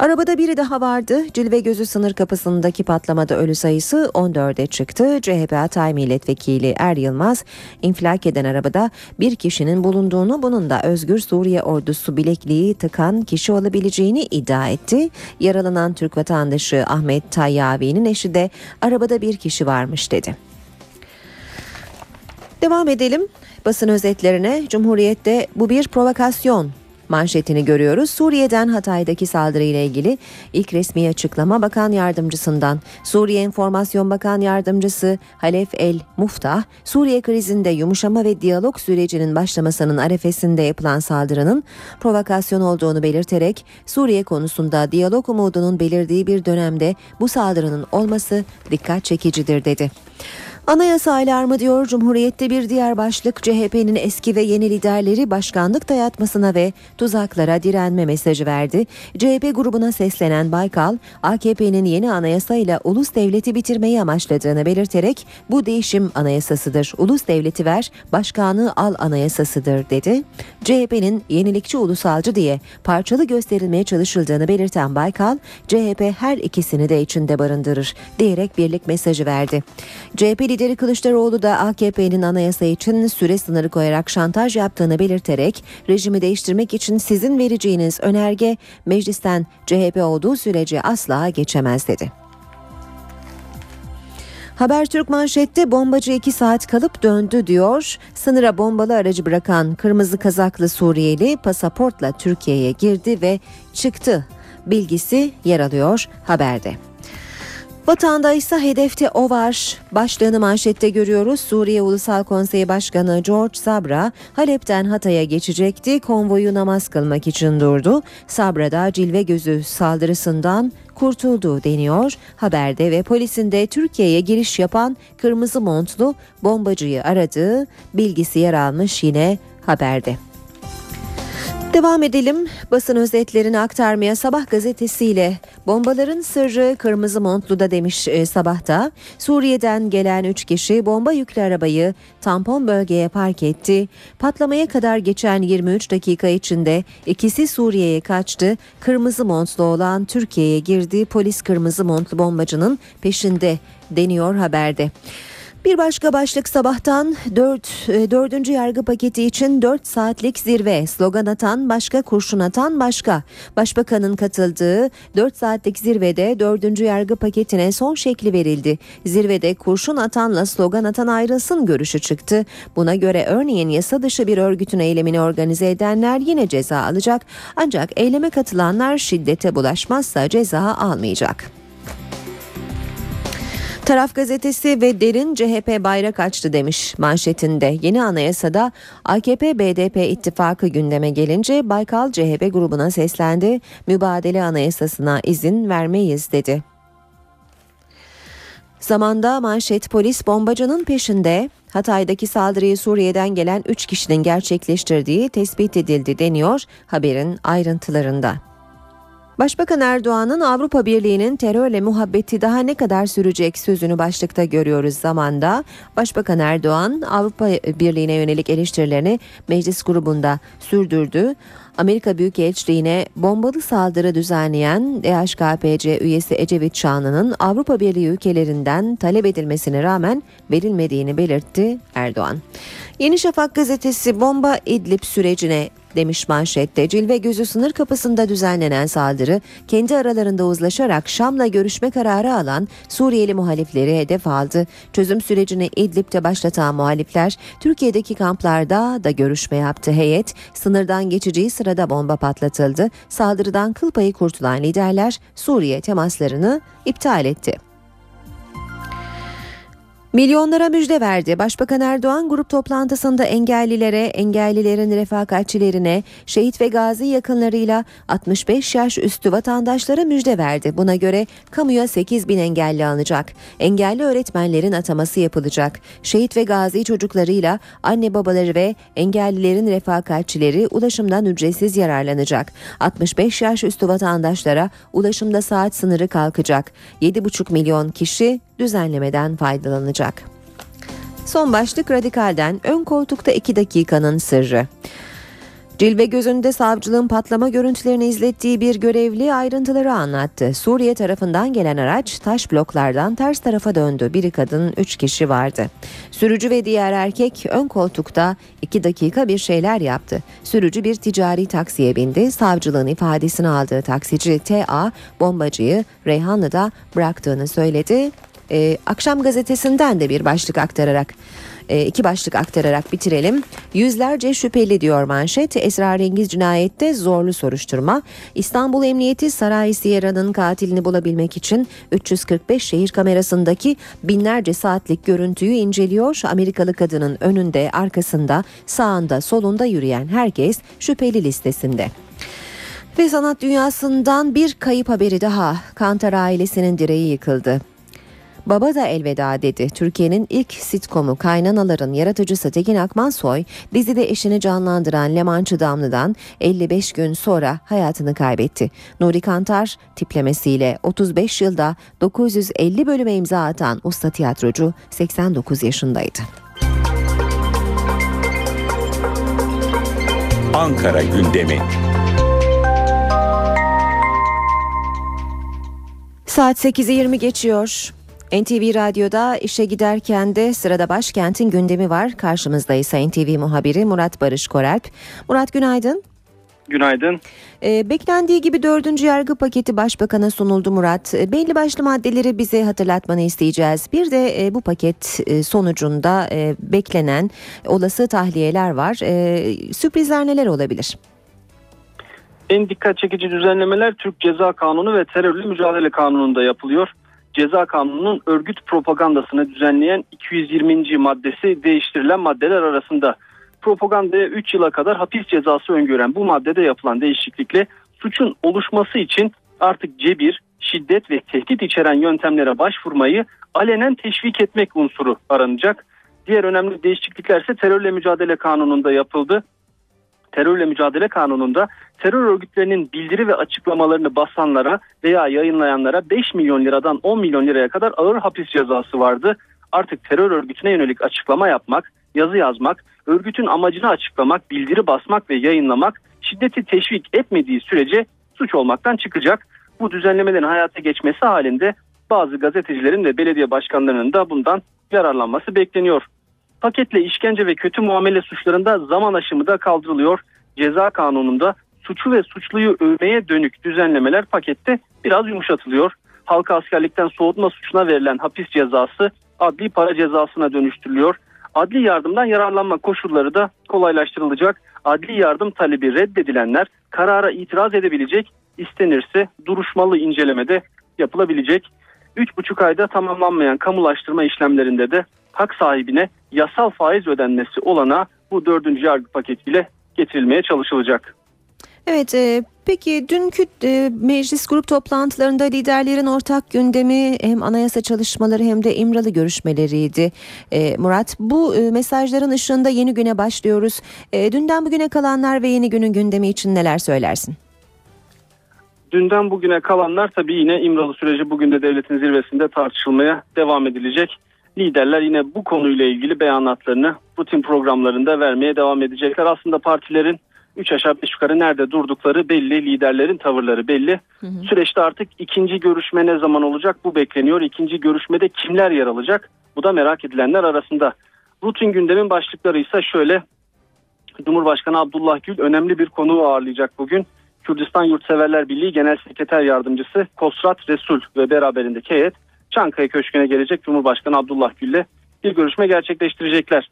Arabada biri daha vardı. Cilve Gözü sınır kapısındaki patlamada ölü sayısı 14'e çıktı. CHP Hatay Milletvekili Er Yılmaz infilak eden arabada bir kişinin bulunduğunu bunun da Özgür Suriye Ordusu bilekliği tıkan kişi olabileceğini iddia etti. Yaralanan Türk vatandaşı Ahmet Tayyavi'nin eşi de arabada bir kişi varmış dedi. Devam edelim basın özetlerine. Cumhuriyet'te bu bir provokasyon manşetini görüyoruz. Suriye'den Hatay'daki saldırıyla ilgili ilk resmi açıklama bakan yardımcısından. Suriye Enformasyon Bakan Yardımcısı Halef El Muftah, Suriye krizinde yumuşama ve diyalog sürecinin başlamasının arefesinde yapılan saldırının provokasyon olduğunu belirterek Suriye konusunda diyalog umudunun belirdiği bir dönemde bu saldırının olması dikkat çekicidir dedi. Anayasa alarmı diyor Cumhuriyet'te bir diğer başlık CHP'nin eski ve yeni liderleri başkanlık dayatmasına ve tuzaklara direnme mesajı verdi. CHP grubuna seslenen Baykal, AKP'nin yeni anayasayla ulus devleti bitirmeyi amaçladığını belirterek bu değişim anayasasıdır. Ulus devleti ver, başkanlığı al anayasasıdır dedi. CHP'nin yenilikçi ulusalcı diye parçalı gösterilmeye çalışıldığını belirten Baykal, CHP her ikisini de içinde barındırır diyerek birlik mesajı verdi. CHP lideri Kılıçdaroğlu da AKP'nin anayasa için süre sınırı koyarak şantaj yaptığını belirterek rejimi değiştirmek için sizin vereceğiniz önerge meclisten CHP olduğu sürece asla geçemez dedi. Habertürk manşette bombacı 2 saat kalıp döndü diyor. Sınıra bombalı aracı bırakan kırmızı kazaklı Suriyeli pasaportla Türkiye'ye girdi ve çıktı. Bilgisi yer alıyor haberde. Vatanda hedefte o var. Başlığını manşette görüyoruz. Suriye Ulusal Konseyi Başkanı George Sabra Halep'ten Hatay'a geçecekti. Konvoyu namaz kılmak için durdu. Sabra da cilve gözü saldırısından kurtuldu deniyor haberde ve polisin de Türkiye'ye giriş yapan kırmızı montlu bombacıyı aradığı bilgisi yer almış yine haberde. Devam edelim basın özetlerini aktarmaya Sabah gazetesiyle bombaların sırrı kırmızı montluda demiş e, sabahta. Suriye'den gelen 3 kişi bomba yüklü arabayı tampon bölgeye park etti. Patlamaya kadar geçen 23 dakika içinde ikisi Suriye'ye kaçtı. Kırmızı montlu olan Türkiye'ye girdi. Polis kırmızı montlu bombacının peşinde deniyor haberde. Bir başka başlık sabahtan 4. 4. yargı paketi için 4 saatlik zirve slogan atan başka kurşun atan başka. Başbakanın katıldığı 4 saatlik zirvede 4. yargı paketine son şekli verildi. Zirvede kurşun atanla slogan atan ayrılsın görüşü çıktı. Buna göre örneğin yasa dışı bir örgütün eylemini organize edenler yine ceza alacak. Ancak eyleme katılanlar şiddete bulaşmazsa ceza almayacak. Taraf gazetesi ve derin CHP bayrak açtı demiş manşetinde. Yeni anayasada AKP-BDP ittifakı gündeme gelince Baykal CHP grubuna seslendi. Mübadele anayasasına izin vermeyiz dedi. Zamanda manşet polis bombacının peşinde Hatay'daki saldırıyı Suriye'den gelen 3 kişinin gerçekleştirdiği tespit edildi deniyor haberin ayrıntılarında. Başbakan Erdoğan'ın Avrupa Birliği'nin terörle muhabbeti daha ne kadar sürecek sözünü başlıkta görüyoruz zamanda. Başbakan Erdoğan Avrupa Birliği'ne yönelik eleştirilerini meclis grubunda sürdürdü. Amerika Büyükelçiliğine bombalı saldırı düzenleyen DHKPC üyesi Ecevit Şanlı'nın Avrupa Birliği ülkelerinden talep edilmesine rağmen verilmediğini belirtti Erdoğan. Yeni Şafak gazetesi bomba İdlib sürecine demiş manşette. Cilve gözü sınır kapısında düzenlenen saldırı kendi aralarında uzlaşarak Şam'la görüşme kararı alan Suriyeli muhalifleri hedef aldı. Çözüm sürecini İdlib'de başlatan muhalifler Türkiye'deki kamplarda da görüşme yaptı. Heyet sınırdan geçeceği sırada bomba patlatıldı. Saldırıdan kıl payı kurtulan liderler Suriye temaslarını iptal etti. Milyonlara müjde verdi. Başbakan Erdoğan grup toplantısında engellilere, engellilerin refakatçilerine, şehit ve gazi yakınlarıyla 65 yaş üstü vatandaşlara müjde verdi. Buna göre kamuya 8 bin engelli alınacak. Engelli öğretmenlerin ataması yapılacak. Şehit ve gazi çocuklarıyla anne babaları ve engellilerin refakatçileri ulaşımdan ücretsiz yararlanacak. 65 yaş üstü vatandaşlara ulaşımda saat sınırı kalkacak. 7,5 milyon kişi düzenlemeden faydalanacak. Son başlık radikalden ön koltukta 2 dakikanın sırrı. Cilve gözünde savcılığın patlama görüntülerini izlettiği bir görevli ayrıntıları anlattı. Suriye tarafından gelen araç taş bloklardan ters tarafa döndü. Biri kadın, üç kişi vardı. Sürücü ve diğer erkek ön koltukta iki dakika bir şeyler yaptı. Sürücü bir ticari taksiye bindi. Savcılığın ifadesini aldığı taksici T.A. bombacıyı Reyhanlı'da bıraktığını söyledi. Ee, akşam gazetesinden de bir başlık aktararak e, iki başlık aktararak bitirelim. Yüzlerce şüpheli diyor manşet. Esrarengiz cinayette zorlu soruşturma. İstanbul Emniyeti Saray Sierra'nın katilini bulabilmek için 345 şehir kamerasındaki binlerce saatlik görüntüyü inceliyor. Amerikalı kadının önünde, arkasında, sağında, solunda yürüyen herkes şüpheli listesinde. Ve sanat dünyasından bir kayıp haberi daha. Kantar ailesinin direği yıkıldı. Baba da elveda dedi. Türkiye'nin ilk sitcomu Kaynanaların yaratıcısı Tekin Akmansoy dizide eşini canlandıran Lemançı Damlı'dan 55 gün sonra hayatını kaybetti. Nuri Kantar tiplemesiyle 35 yılda 950 bölüme imza atan usta tiyatrocu 89 yaşındaydı. Ankara gündemi. Saat 8'i 20 geçiyor. NTV Radyo'da işe giderken de sırada başkentin gündemi var. Karşımızdayız NTV muhabiri Murat Barış Koralp. Murat günaydın. Günaydın. E, beklendiği gibi dördüncü yargı paketi başbakana sunuldu Murat. E, belli başlı maddeleri bize hatırlatmanı isteyeceğiz. Bir de e, bu paket e, sonucunda e, beklenen olası tahliyeler var. E, sürprizler neler olabilir? En dikkat çekici düzenlemeler Türk Ceza Kanunu ve Terörle Mücadele Kanunu'nda yapılıyor. Ceza Kanunu'nun örgüt propagandasını düzenleyen 220. maddesi değiştirilen maddeler arasında. Propagandaya 3 yıla kadar hapis cezası öngören bu maddede yapılan değişiklikle suçun oluşması için artık cebir, şiddet ve tehdit içeren yöntemlere başvurmayı alenen teşvik etmek unsuru aranacak. Diğer önemli değişiklikler ise terörle mücadele kanununda yapıldı. Terörle mücadele kanununda terör örgütlerinin bildiri ve açıklamalarını basanlara veya yayınlayanlara 5 milyon liradan 10 milyon liraya kadar ağır hapis cezası vardı. Artık terör örgütüne yönelik açıklama yapmak, yazı yazmak, örgütün amacını açıklamak, bildiri basmak ve yayınlamak şiddeti teşvik etmediği sürece suç olmaktan çıkacak. Bu düzenlemelerin hayata geçmesi halinde bazı gazetecilerin ve belediye başkanlarının da bundan yararlanması bekleniyor. Paketle işkence ve kötü muamele suçlarında zaman aşımı da kaldırılıyor. Ceza kanununda suçu ve suçluyu övmeye dönük düzenlemeler pakette biraz yumuşatılıyor. Halka askerlikten soğutma suçuna verilen hapis cezası adli para cezasına dönüştürülüyor. Adli yardımdan yararlanma koşulları da kolaylaştırılacak. Adli yardım talebi reddedilenler karara itiraz edebilecek, istenirse duruşmalı incelemede yapılabilecek. 3,5 ayda tamamlanmayan kamulaştırma işlemlerinde de hak sahibine yasal faiz ödenmesi olana bu dördüncü yargı paketiyle getirilmeye çalışılacak. Evet, e, Peki dünkü e, meclis grup toplantılarında liderlerin ortak gündemi hem anayasa çalışmaları hem de İmralı görüşmeleriydi. E, Murat bu e, mesajların ışığında yeni güne başlıyoruz. E, dünden bugüne kalanlar ve yeni günün gündemi için neler söylersin? Dünden bugüne kalanlar tabii yine İmralı süreci bugün de devletin zirvesinde tartışılmaya devam edilecek. Liderler yine bu konuyla ilgili beyanatlarını rutin programlarında vermeye devam edecekler. Aslında partilerin 3 aşağı 5 yukarı nerede durdukları belli, liderlerin tavırları belli. Hı hı. Süreçte artık ikinci görüşme ne zaman olacak bu bekleniyor. İkinci görüşmede kimler yer alacak? Bu da merak edilenler arasında. Rutin gündemin başlıkları ise şöyle. Cumhurbaşkanı Abdullah Gül önemli bir konuğu ağırlayacak bugün. Kürdistan Yurtseverler Birliği Genel Sekreter Yardımcısı Kosrat Resul ve beraberindeki heyet Çankaya Köşkü'ne gelecek Cumhurbaşkanı Abdullah Gül'le bir görüşme gerçekleştirecekler.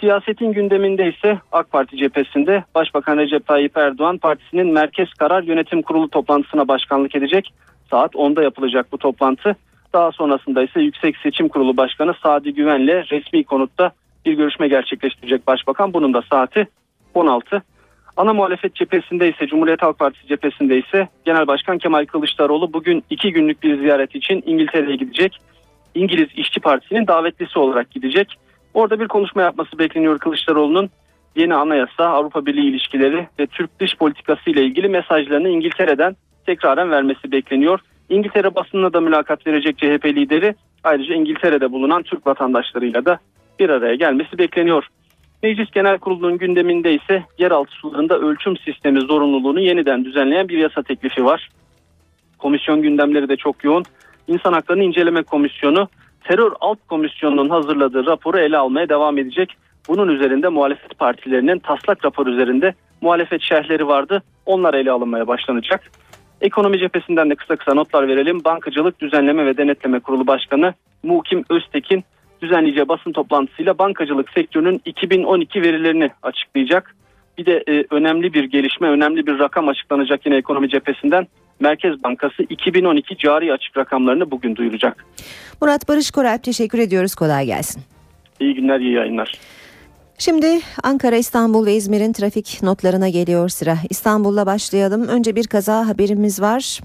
Siyasetin gündeminde ise AK Parti cephesinde Başbakan Recep Tayyip Erdoğan partisinin Merkez Karar Yönetim Kurulu toplantısına başkanlık edecek. Saat 10'da yapılacak bu toplantı. Daha sonrasında ise Yüksek Seçim Kurulu Başkanı Sadi Güven'le resmi konutta bir görüşme gerçekleştirecek Başbakan. Bunun da saati 16. Ana muhalefet cephesinde ise Cumhuriyet Halk Partisi cephesinde ise Genel Başkan Kemal Kılıçdaroğlu bugün iki günlük bir ziyaret için İngiltere'ye gidecek. İngiliz İşçi Partisi'nin davetlisi olarak gidecek. Orada bir konuşma yapması bekleniyor Kılıçdaroğlu'nun. Yeni anayasa, Avrupa Birliği ilişkileri ve Türk dış politikası ile ilgili mesajlarını İngiltere'den tekraren vermesi bekleniyor. İngiltere basınına da mülakat verecek CHP lideri. Ayrıca İngiltere'de bulunan Türk vatandaşlarıyla da bir araya gelmesi bekleniyor. Meclis Genel Kurulu'nun gündeminde ise yeraltı sularında ölçüm sistemi zorunluluğunu yeniden düzenleyen bir yasa teklifi var. Komisyon gündemleri de çok yoğun. İnsan Haklarını İnceleme Komisyonu terör alt komisyonunun hazırladığı raporu ele almaya devam edecek. Bunun üzerinde muhalefet partilerinin taslak rapor üzerinde muhalefet şerhleri vardı. Onlar ele alınmaya başlanacak. Ekonomi cephesinden de kısa kısa notlar verelim. Bankacılık Düzenleme ve Denetleme Kurulu Başkanı Mukim Öztekin düzenleyeceği basın toplantısıyla bankacılık sektörünün 2012 verilerini açıklayacak. Bir de e, önemli bir gelişme, önemli bir rakam açıklanacak yine ekonomi cephesinden. Merkez Bankası 2012 cari açık rakamlarını bugün duyuracak. Murat Barış Koralp teşekkür ediyoruz. Kolay gelsin. İyi günler, iyi yayınlar. Şimdi Ankara, İstanbul ve İzmir'in trafik notlarına geliyor sıra. İstanbul'la başlayalım. Önce bir kaza haberimiz var.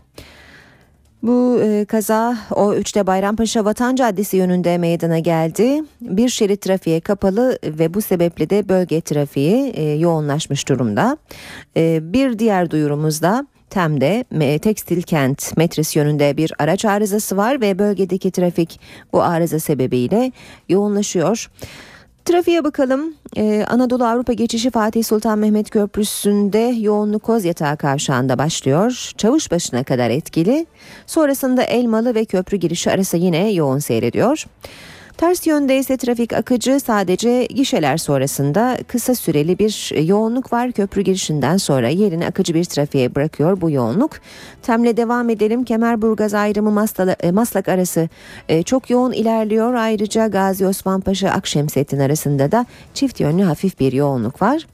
Bu e, kaza o 3'te Bayrampaşa Vatan Caddesi yönünde meydana geldi. Bir şerit trafiğe kapalı ve bu sebeple de bölge trafiği e, yoğunlaşmış durumda. E, bir diğer duyurumuzda Tem'de Tekstil Kent metris yönünde bir araç arızası var ve bölgedeki trafik bu arıza sebebiyle yoğunlaşıyor. Trafiğe bakalım. Ee, Anadolu Avrupa geçişi Fatih Sultan Mehmet Köprüsü'nde yoğunluk Kozyatağı kavşağında başlıyor. Çavuşbaşı'na kadar etkili. Sonrasında Elmalı ve köprü girişi arası yine yoğun seyrediyor. Ters yönde ise trafik akıcı sadece gişeler sonrasında kısa süreli bir yoğunluk var. Köprü girişinden sonra yerini akıcı bir trafiğe bırakıyor bu yoğunluk. Temle devam edelim. Kemerburgaz ayrımı e, Maslak arası e, çok yoğun ilerliyor. Ayrıca Gazi Osman Paşa Akşemsettin arasında da çift yönlü hafif bir yoğunluk var.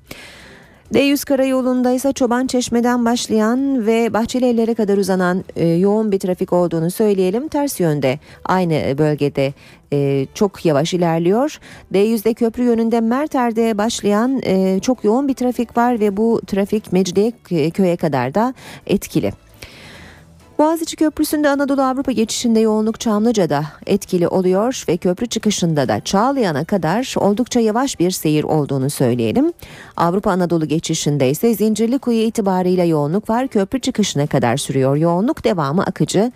D100 karayolunda ise Çoban Çeşme'den başlayan ve Bahçelievlere kadar uzanan e, yoğun bir trafik olduğunu söyleyelim. Ters yönde aynı bölgede e, çok yavaş ilerliyor. D100'de köprü yönünde Merter'de başlayan e, çok yoğun bir trafik var ve bu trafik Mecidiyeköy'e kadar da etkili. Boğaziçi Köprüsü'nde Anadolu Avrupa geçişinde yoğunluk Çamlıca'da etkili oluyor ve köprü çıkışında da Çağlayan'a kadar oldukça yavaş bir seyir olduğunu söyleyelim. Avrupa Anadolu geçişinde ise Zincirlikuyu itibarıyla yoğunluk var. Köprü çıkışına kadar sürüyor. Yoğunluk devamı akıcı.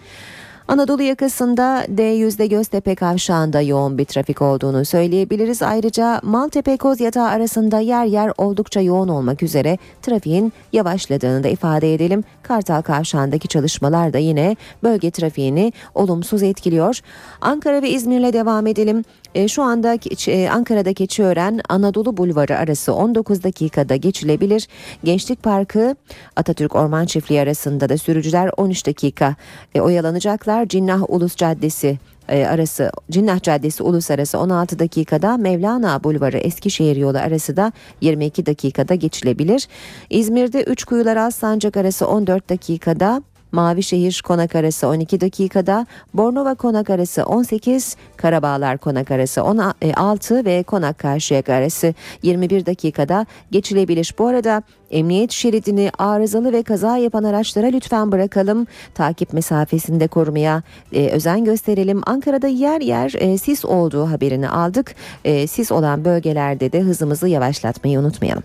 Anadolu yakasında D100'de Göztepe kavşağında yoğun bir trafik olduğunu söyleyebiliriz. Ayrıca Maltepe Kozyatağı arasında yer yer oldukça yoğun olmak üzere trafiğin yavaşladığını da ifade edelim. Kartal kavşağındaki çalışmalar da yine bölge trafiğini olumsuz etkiliyor. Ankara ve İzmir'le devam edelim. E, şu anda e, Ankara'da Keçiören Anadolu Bulvarı arası 19 dakikada geçilebilir. Gençlik Parkı Atatürk Orman Çiftliği arasında da sürücüler 13 dakika e, oyalanacaklar. Cinnah Ulus Caddesi arası Cinnah Caddesi Ulus arası 16 dakikada Mevlana Bulvarı Eskişehir yolu arası da 22 dakikada geçilebilir. İzmir'de 3 Kuyular Alsancak arası 14 dakikada Mavişehir Konak arası 12 dakikada, Bornova Konak arası 18, Karabağlar Konak arası 16 ve Konak Karşıyaka arası 21 dakikada geçilebilir. Bu arada emniyet şeridini arızalı ve kaza yapan araçlara lütfen bırakalım. Takip mesafesinde korumaya e, özen gösterelim. Ankara'da yer yer e, sis olduğu haberini aldık. E, sis olan bölgelerde de hızımızı yavaşlatmayı unutmayalım.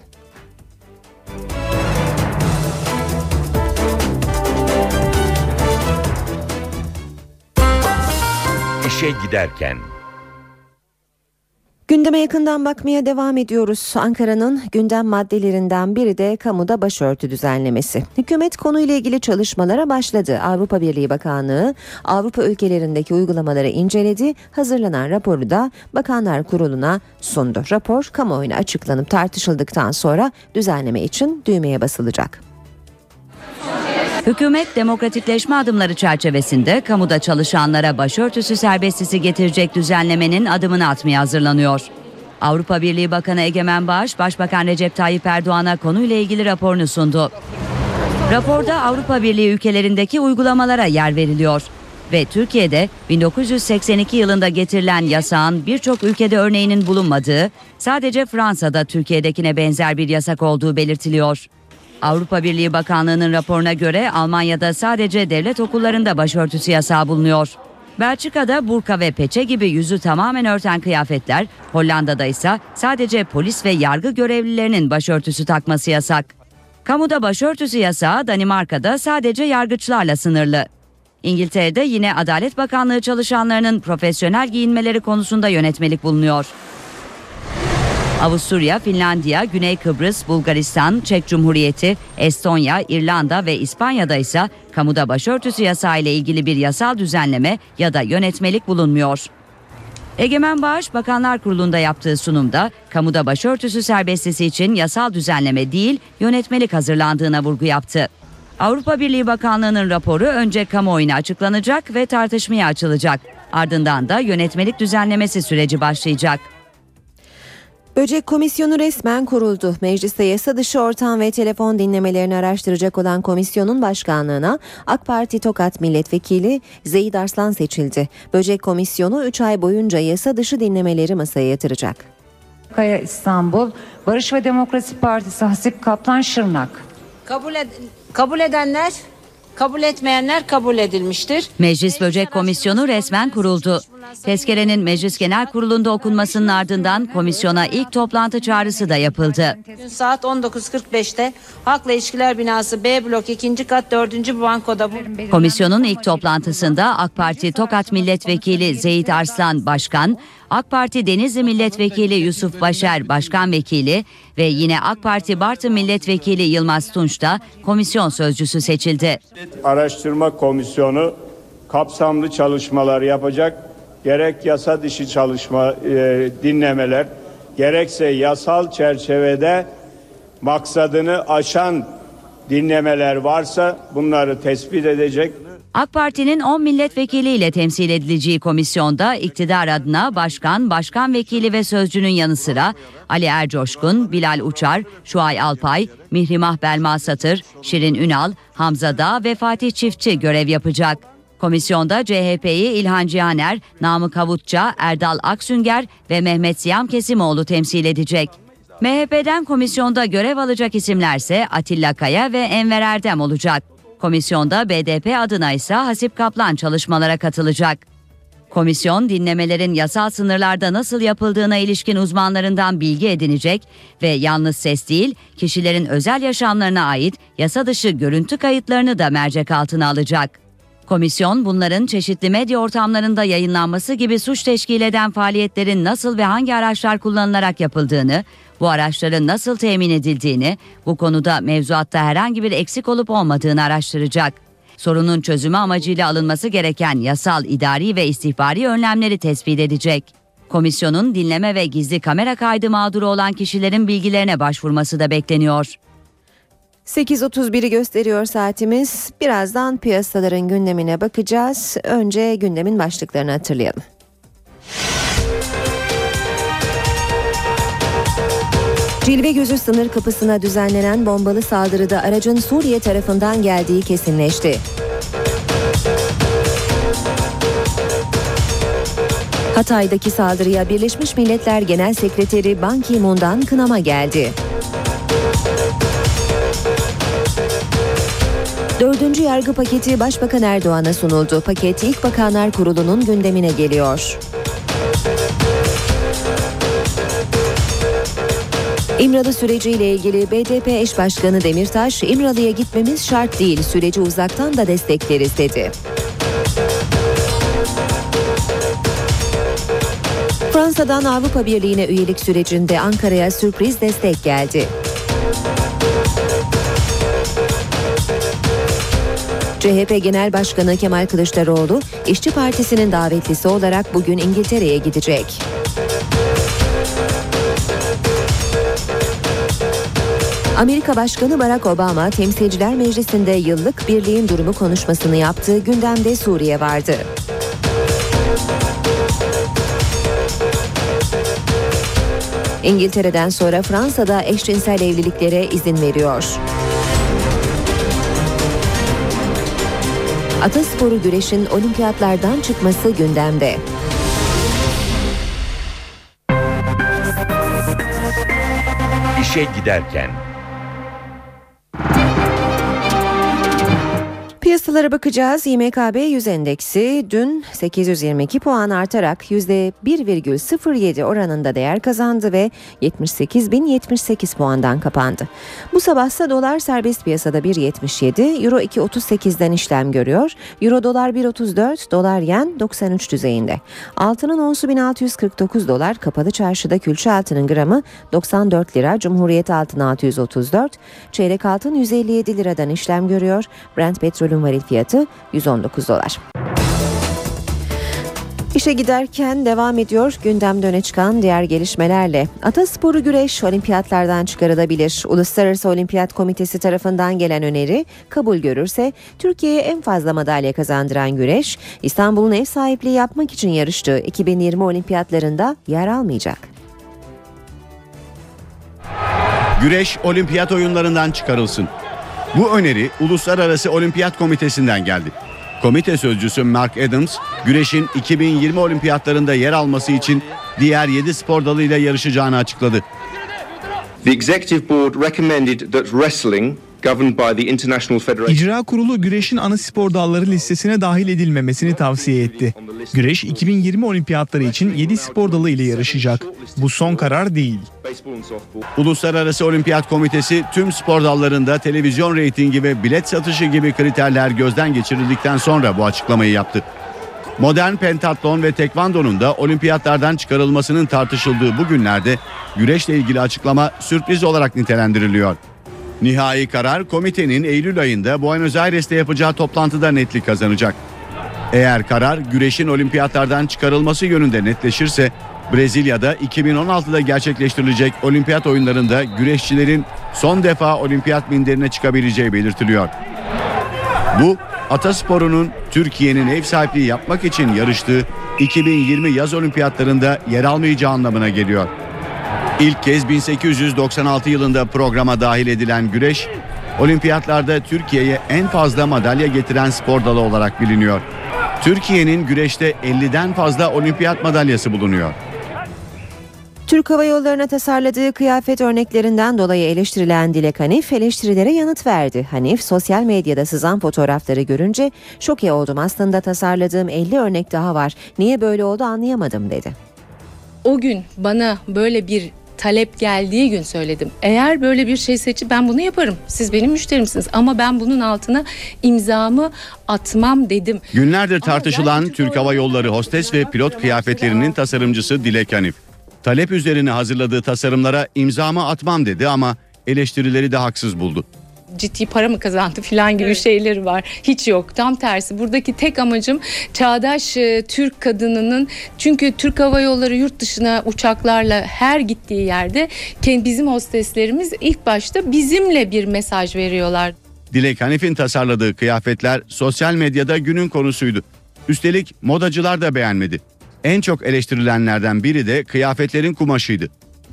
İşe giderken Gündeme yakından bakmaya devam ediyoruz. Ankara'nın gündem maddelerinden biri de kamuda başörtü düzenlemesi. Hükümet konuyla ilgili çalışmalara başladı. Avrupa Birliği Bakanlığı Avrupa ülkelerindeki uygulamaları inceledi. Hazırlanan raporu da Bakanlar Kurulu'na sundu. Rapor kamuoyuna açıklanıp tartışıldıktan sonra düzenleme için düğmeye basılacak. Hükümet demokratikleşme adımları çerçevesinde kamuda çalışanlara başörtüsü serbestisi getirecek düzenlemenin adımını atmaya hazırlanıyor. Avrupa Birliği Bakanı Egemen Bağış, Başbakan Recep Tayyip Erdoğan'a konuyla ilgili raporunu sundu. Raporda Avrupa Birliği ülkelerindeki uygulamalara yer veriliyor ve Türkiye'de 1982 yılında getirilen yasağın birçok ülkede örneğinin bulunmadığı, sadece Fransa'da Türkiye'dekine benzer bir yasak olduğu belirtiliyor. Avrupa Birliği Bakanlığı'nın raporuna göre Almanya'da sadece devlet okullarında başörtüsü yasağı bulunuyor. Belçika'da burka ve peçe gibi yüzü tamamen örten kıyafetler, Hollanda'da ise sadece polis ve yargı görevlilerinin başörtüsü takması yasak. Kamuda başörtüsü yasağı Danimarka'da sadece yargıçlarla sınırlı. İngiltere'de yine Adalet Bakanlığı çalışanlarının profesyonel giyinmeleri konusunda yönetmelik bulunuyor. Avusturya, Finlandiya, Güney Kıbrıs, Bulgaristan, Çek Cumhuriyeti, Estonya, İrlanda ve İspanya'da ise kamuda başörtüsü yasağı ile ilgili bir yasal düzenleme ya da yönetmelik bulunmuyor. Egemen Bağış Bakanlar Kurulu'nda yaptığı sunumda kamuda başörtüsü serbestisi için yasal düzenleme değil yönetmelik hazırlandığına vurgu yaptı. Avrupa Birliği Bakanlığı'nın raporu önce kamuoyuna açıklanacak ve tartışmaya açılacak. Ardından da yönetmelik düzenlemesi süreci başlayacak. Böcek Komisyonu resmen kuruldu. Mecliste yasa dışı ortam ve telefon dinlemelerini araştıracak olan komisyonun başkanlığına AK Parti Tokat Milletvekili Zeyid Arslan seçildi. Böcek Komisyonu 3 ay boyunca yasa dışı dinlemeleri masaya yatıracak. Kaya İstanbul, Barış ve Demokrasi Partisi Hasip Kaplan Şırnak. Kabul, ed- kabul edenler, kabul etmeyenler kabul edilmiştir. Meclis Böcek Komisyonu resmen kuruldu. Tezkerenin Meclis Genel Kurulu'nda okunmasının ardından komisyona ilk toplantı çağrısı da yapıldı. Dün saat 19.45'te Halkla İlişkiler Binası B blok 2. kat 4. bankoda bu. Komisyonun ilk toplantısında AK Parti Tokat Milletvekili Zeyit Arslan Başkan, AK Parti Denizli Milletvekili Yusuf Başer Başkan Vekili ve yine AK Parti Bartın Milletvekili Yılmaz Tunç da komisyon sözcüsü seçildi. Araştırma Komisyonu kapsamlı çalışmalar yapacak. Gerek yasa dışı çalışma e, dinlemeler gerekse yasal çerçevede maksadını aşan dinlemeler varsa bunları tespit edecek. AK Parti'nin 10 milletvekiliyle temsil edileceği komisyonda iktidar adına başkan, başkan vekili ve sözcünün yanı sıra Ali Ercoşkun, Bilal Uçar, Şuay Alpay, Mihrimah Belma Satır, Şirin Ünal, Hamza Dağ ve Fatih Çiftçi görev yapacak. Komisyonda CHP'yi İlhan Cihaner, Namık Havutça, Erdal Aksünger ve Mehmet Siyam Kesimoğlu temsil edecek. MHP'den komisyonda görev alacak isimlerse Atilla Kaya ve Enver Erdem olacak. Komisyonda BDP adına ise Hasip Kaplan çalışmalara katılacak. Komisyon dinlemelerin yasal sınırlarda nasıl yapıldığına ilişkin uzmanlarından bilgi edinecek ve yalnız ses değil, kişilerin özel yaşamlarına ait yasa dışı görüntü kayıtlarını da mercek altına alacak. Komisyon bunların çeşitli medya ortamlarında yayınlanması gibi suç teşkil eden faaliyetlerin nasıl ve hangi araçlar kullanılarak yapıldığını, bu araçların nasıl temin edildiğini, bu konuda mevzuatta herhangi bir eksik olup olmadığını araştıracak. Sorunun çözümü amacıyla alınması gereken yasal, idari ve istihbari önlemleri tespit edecek. Komisyonun dinleme ve gizli kamera kaydı mağduru olan kişilerin bilgilerine başvurması da bekleniyor. 8.31'i gösteriyor saatimiz. Birazdan piyasaların gündemine bakacağız. Önce gündemin başlıklarını hatırlayalım. Cilve gözü sınır kapısına düzenlenen bombalı saldırıda aracın Suriye tarafından geldiği kesinleşti. Hatay'daki saldırıya Birleşmiş Milletler Genel Sekreteri Ban Ki-moon'dan kınama geldi. Dördüncü yargı paketi Başbakan Erdoğan'a sunuldu. Paket İlk Bakanlar Kurulu'nun gündemine geliyor. İmralı süreciyle ilgili BDP eş başkanı Demirtaş, İmralı'ya gitmemiz şart değil, süreci uzaktan da destekleriz dedi. Fransa'dan Avrupa Birliği'ne üyelik sürecinde Ankara'ya sürpriz destek geldi. CHP Genel Başkanı Kemal Kılıçdaroğlu, İşçi Partisi'nin davetlisi olarak bugün İngiltere'ye gidecek. Amerika Başkanı Barack Obama Temsilciler Meclisi'nde yıllık birliğin durumu konuşmasını yaptığı gündemde Suriye vardı. İngiltere'den sonra Fransa'da eşcinsel evliliklere izin veriyor. Atasporu güreşin olimpiyatlardan çıkması gündemde. İşe giderken. Piyasalara bakacağız. İMKB 100 endeksi dün 822 puan artarak %1,07 oranında değer kazandı ve 78.078 puandan kapandı. Bu sabahsa dolar serbest piyasada 1.77, euro 2.38'den işlem görüyor. Euro dolar 1.34, dolar yen 93 düzeyinde. Altının onsu 1649 dolar, kapalı çarşıda külçe altının gramı 94 lira, Cumhuriyet altın 634, çeyrek altın 157 liradan işlem görüyor. Brent petrolün varil fiyatı 119 dolar. İşe giderken devam ediyor gündemde öne çıkan diğer gelişmelerle. Atasporu güreş olimpiyatlardan çıkarılabilir. Uluslararası Olimpiyat Komitesi tarafından gelen öneri kabul görürse Türkiye'ye en fazla madalya kazandıran güreş İstanbul'un ev sahipliği yapmak için yarıştığı 2020 olimpiyatlarında yer almayacak. Güreş olimpiyat oyunlarından çıkarılsın. Bu öneri Uluslararası Olimpiyat Komitesi'nden geldi. Komite sözcüsü Mark Adams, güreşin 2020 olimpiyatlarında yer alması için diğer 7 spor dalıyla yarışacağını açıkladı. The executive board recommended that wrestling governed by the International Federation İcra Kurulu güreşin ana spor dalları listesine dahil edilmemesini tavsiye etti. Güreş 2020 olimpiyatları için 7 spor dalı ile yarışacak. Bu son karar değil. Uluslararası Olimpiyat Komitesi tüm spor dallarında televizyon reytingi ve bilet satışı gibi kriterler gözden geçirildikten sonra bu açıklamayı yaptı. Modern pentatlon ve tekvandonun da olimpiyatlardan çıkarılmasının tartışıldığı bu günlerde güreşle ilgili açıklama sürpriz olarak nitelendiriliyor. Nihai karar komitenin Eylül ayında Buenos Aires'te yapacağı toplantıda netlik kazanacak. Eğer karar güreşin olimpiyatlardan çıkarılması yönünde netleşirse Brezilya'da 2016'da gerçekleştirilecek olimpiyat oyunlarında güreşçilerin son defa olimpiyat minderine çıkabileceği belirtiliyor. Bu atasporunun Türkiye'nin ev sahipliği yapmak için yarıştığı 2020 yaz olimpiyatlarında yer almayacağı anlamına geliyor. İlk kez 1896 yılında programa dahil edilen güreş, olimpiyatlarda Türkiye'ye en fazla madalya getiren spor dalı olarak biliniyor. Türkiye'nin güreşte 50'den fazla olimpiyat madalyası bulunuyor. Türk Hava Yolları'na tasarladığı kıyafet örneklerinden dolayı eleştirilen Dilek Hanif eleştirilere yanıt verdi. Hanif sosyal medyada sızan fotoğrafları görünce şoke oldum aslında tasarladığım 50 örnek daha var. Niye böyle oldu anlayamadım dedi. O gün bana böyle bir talep geldiği gün söyledim. Eğer böyle bir şey seçip ben bunu yaparım. Siz benim müşterimsiniz ama ben bunun altına imzamı atmam dedim. Günlerdir tartışılan Türk Hava Yolları hostes ve pilot kıyafetlerinin tasarımcısı Dilek Hanif. Talep üzerine hazırladığı tasarımlara imzamı atmam dedi ama eleştirileri de haksız buldu. Ciddi para mı kazandı filan gibi şeyleri var. Hiç yok. Tam tersi. Buradaki tek amacım çağdaş e, Türk kadınının çünkü Türk Hava Yolları yurt dışına uçaklarla her gittiği yerde kendi bizim hosteslerimiz ilk başta bizimle bir mesaj veriyorlar. Dilek Hanif'in tasarladığı kıyafetler sosyal medyada günün konusuydu. Üstelik modacılar da beğenmedi. En çok eleştirilenlerden biri de kıyafetlerin kumaşıydı.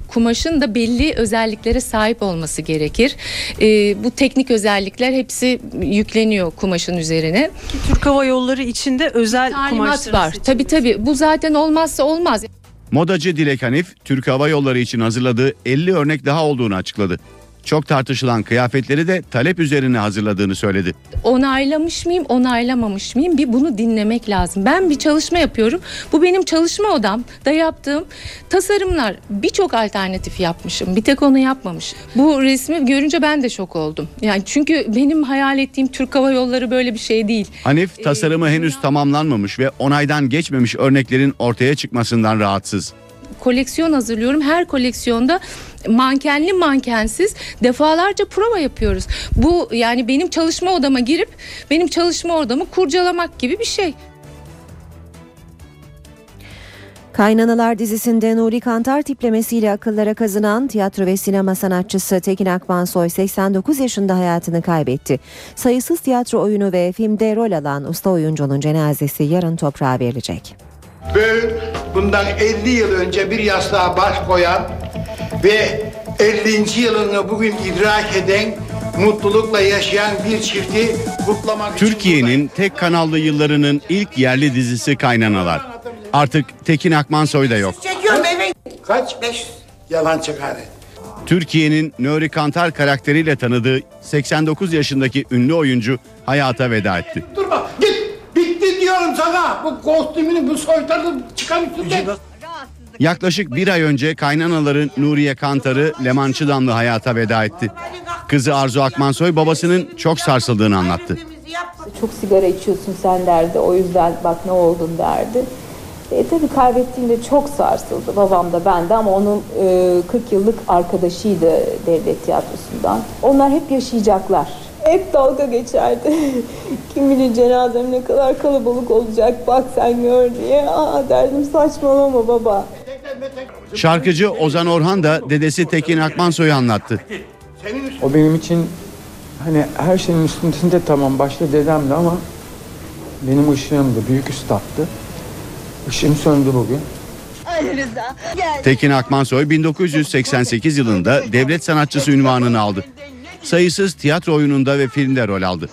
Kumaşın da belli özelliklere sahip olması gerekir. E, bu teknik özellikler hepsi yükleniyor kumaşın üzerine. Türk Hava Yolları içinde özel kumaşların var. Tabii tabii. Bu zaten olmazsa olmaz. Modacı Dilek Hanif, Türk Hava Yolları için hazırladığı 50 örnek daha olduğunu açıkladı. Çok tartışılan kıyafetleri de talep üzerine hazırladığını söyledi. onaylamış mıyım, onaylamamış mıyım? Bir bunu dinlemek lazım. Ben bir çalışma yapıyorum. Bu benim çalışma odam da yaptığım tasarımlar. Birçok alternatif yapmışım. Bir tek onu yapmamış. Bu resmi görünce ben de şok oldum. Yani çünkü benim hayal ettiğim Türk Hava Yolları böyle bir şey değil. Hanif tasarımı henüz tamamlanmamış ve onaydan geçmemiş örneklerin ortaya çıkmasından rahatsız. Koleksiyon hazırlıyorum. Her koleksiyonda mankenli mankensiz defalarca prova yapıyoruz. Bu yani benim çalışma odama girip benim çalışma odamı kurcalamak gibi bir şey. Kaynanalar dizisinde Nuri Kantar tiplemesiyle akıllara kazınan tiyatro ve sinema sanatçısı Tekin Akmansoy 89 yaşında hayatını kaybetti. Sayısız tiyatro oyunu ve filmde rol alan usta oyuncunun cenazesi yarın toprağa verilecek. Ben bundan 50 yıl önce bir yastığa baş koyan ve 50. yılını bugün idrak eden, mutlulukla yaşayan bir çifti kutlamak için Türkiye'nin tek kanallı yıllarının ilk yerli dizisi Kaynanalar. Artık Tekin Akmansoy da yok. Çekiyorum eve. Kaç? 500. Yalan çıkar. Türkiye'nin Nuri Kantar karakteriyle tanıdığı 89 yaşındaki ünlü oyuncu hayata veda etti. Bitti diyorum sana. Bu kostümünü, bu soytarını çıkar üstünden. Yaklaşık bir ay önce kaynanaların Nuriye Kantar'ı Leman Çıdamlı hayata veda etti. Kızı Arzu Akmansoy babasının çok sarsıldığını anlattı. Çok sigara içiyorsun sen derdi. O yüzden bak ne oldun derdi. E, tabii kaybettiğimde çok sarsıldı. Babam da ben de ama onun e, 40 yıllık arkadaşıydı devlet tiyatrosundan. Onlar hep yaşayacaklar. Hep dalga geçerdi. *laughs* Kim bilir cenazem ne kadar kalabalık olacak bak sen gör diye. Aa derdim saçmalama baba. Şarkıcı Ozan Orhan da dedesi Tekin Akmansoy'u anlattı. O benim için hani her şeyin üstünde tamam başta dedemdi ama benim ışığımdı, büyük üstattı. Işığım söndü bugün. Tekin Akmansoy 1988 yılında devlet sanatçısı ünvanını aldı. Sayısız tiyatro oyununda ve filmde rol aldı.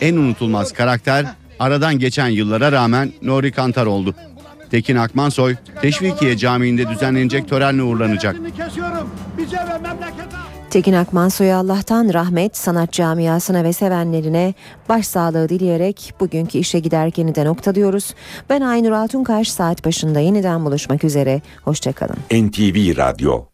En unutulmaz karakter aradan geçen yıllara rağmen Nuri Kantar oldu. Tekin Akmansoy, Teşvikiye Camii'nde düzenlenecek törenle uğurlanacak. Tekin Akmansoy'a Allah'tan rahmet, sanat camiasına ve sevenlerine başsağlığı dileyerek bugünkü işe giderkeni de nokta diyoruz. Ben Aynur Altunkaş saat başında yeniden buluşmak üzere. Hoşçakalın. NTV Radyo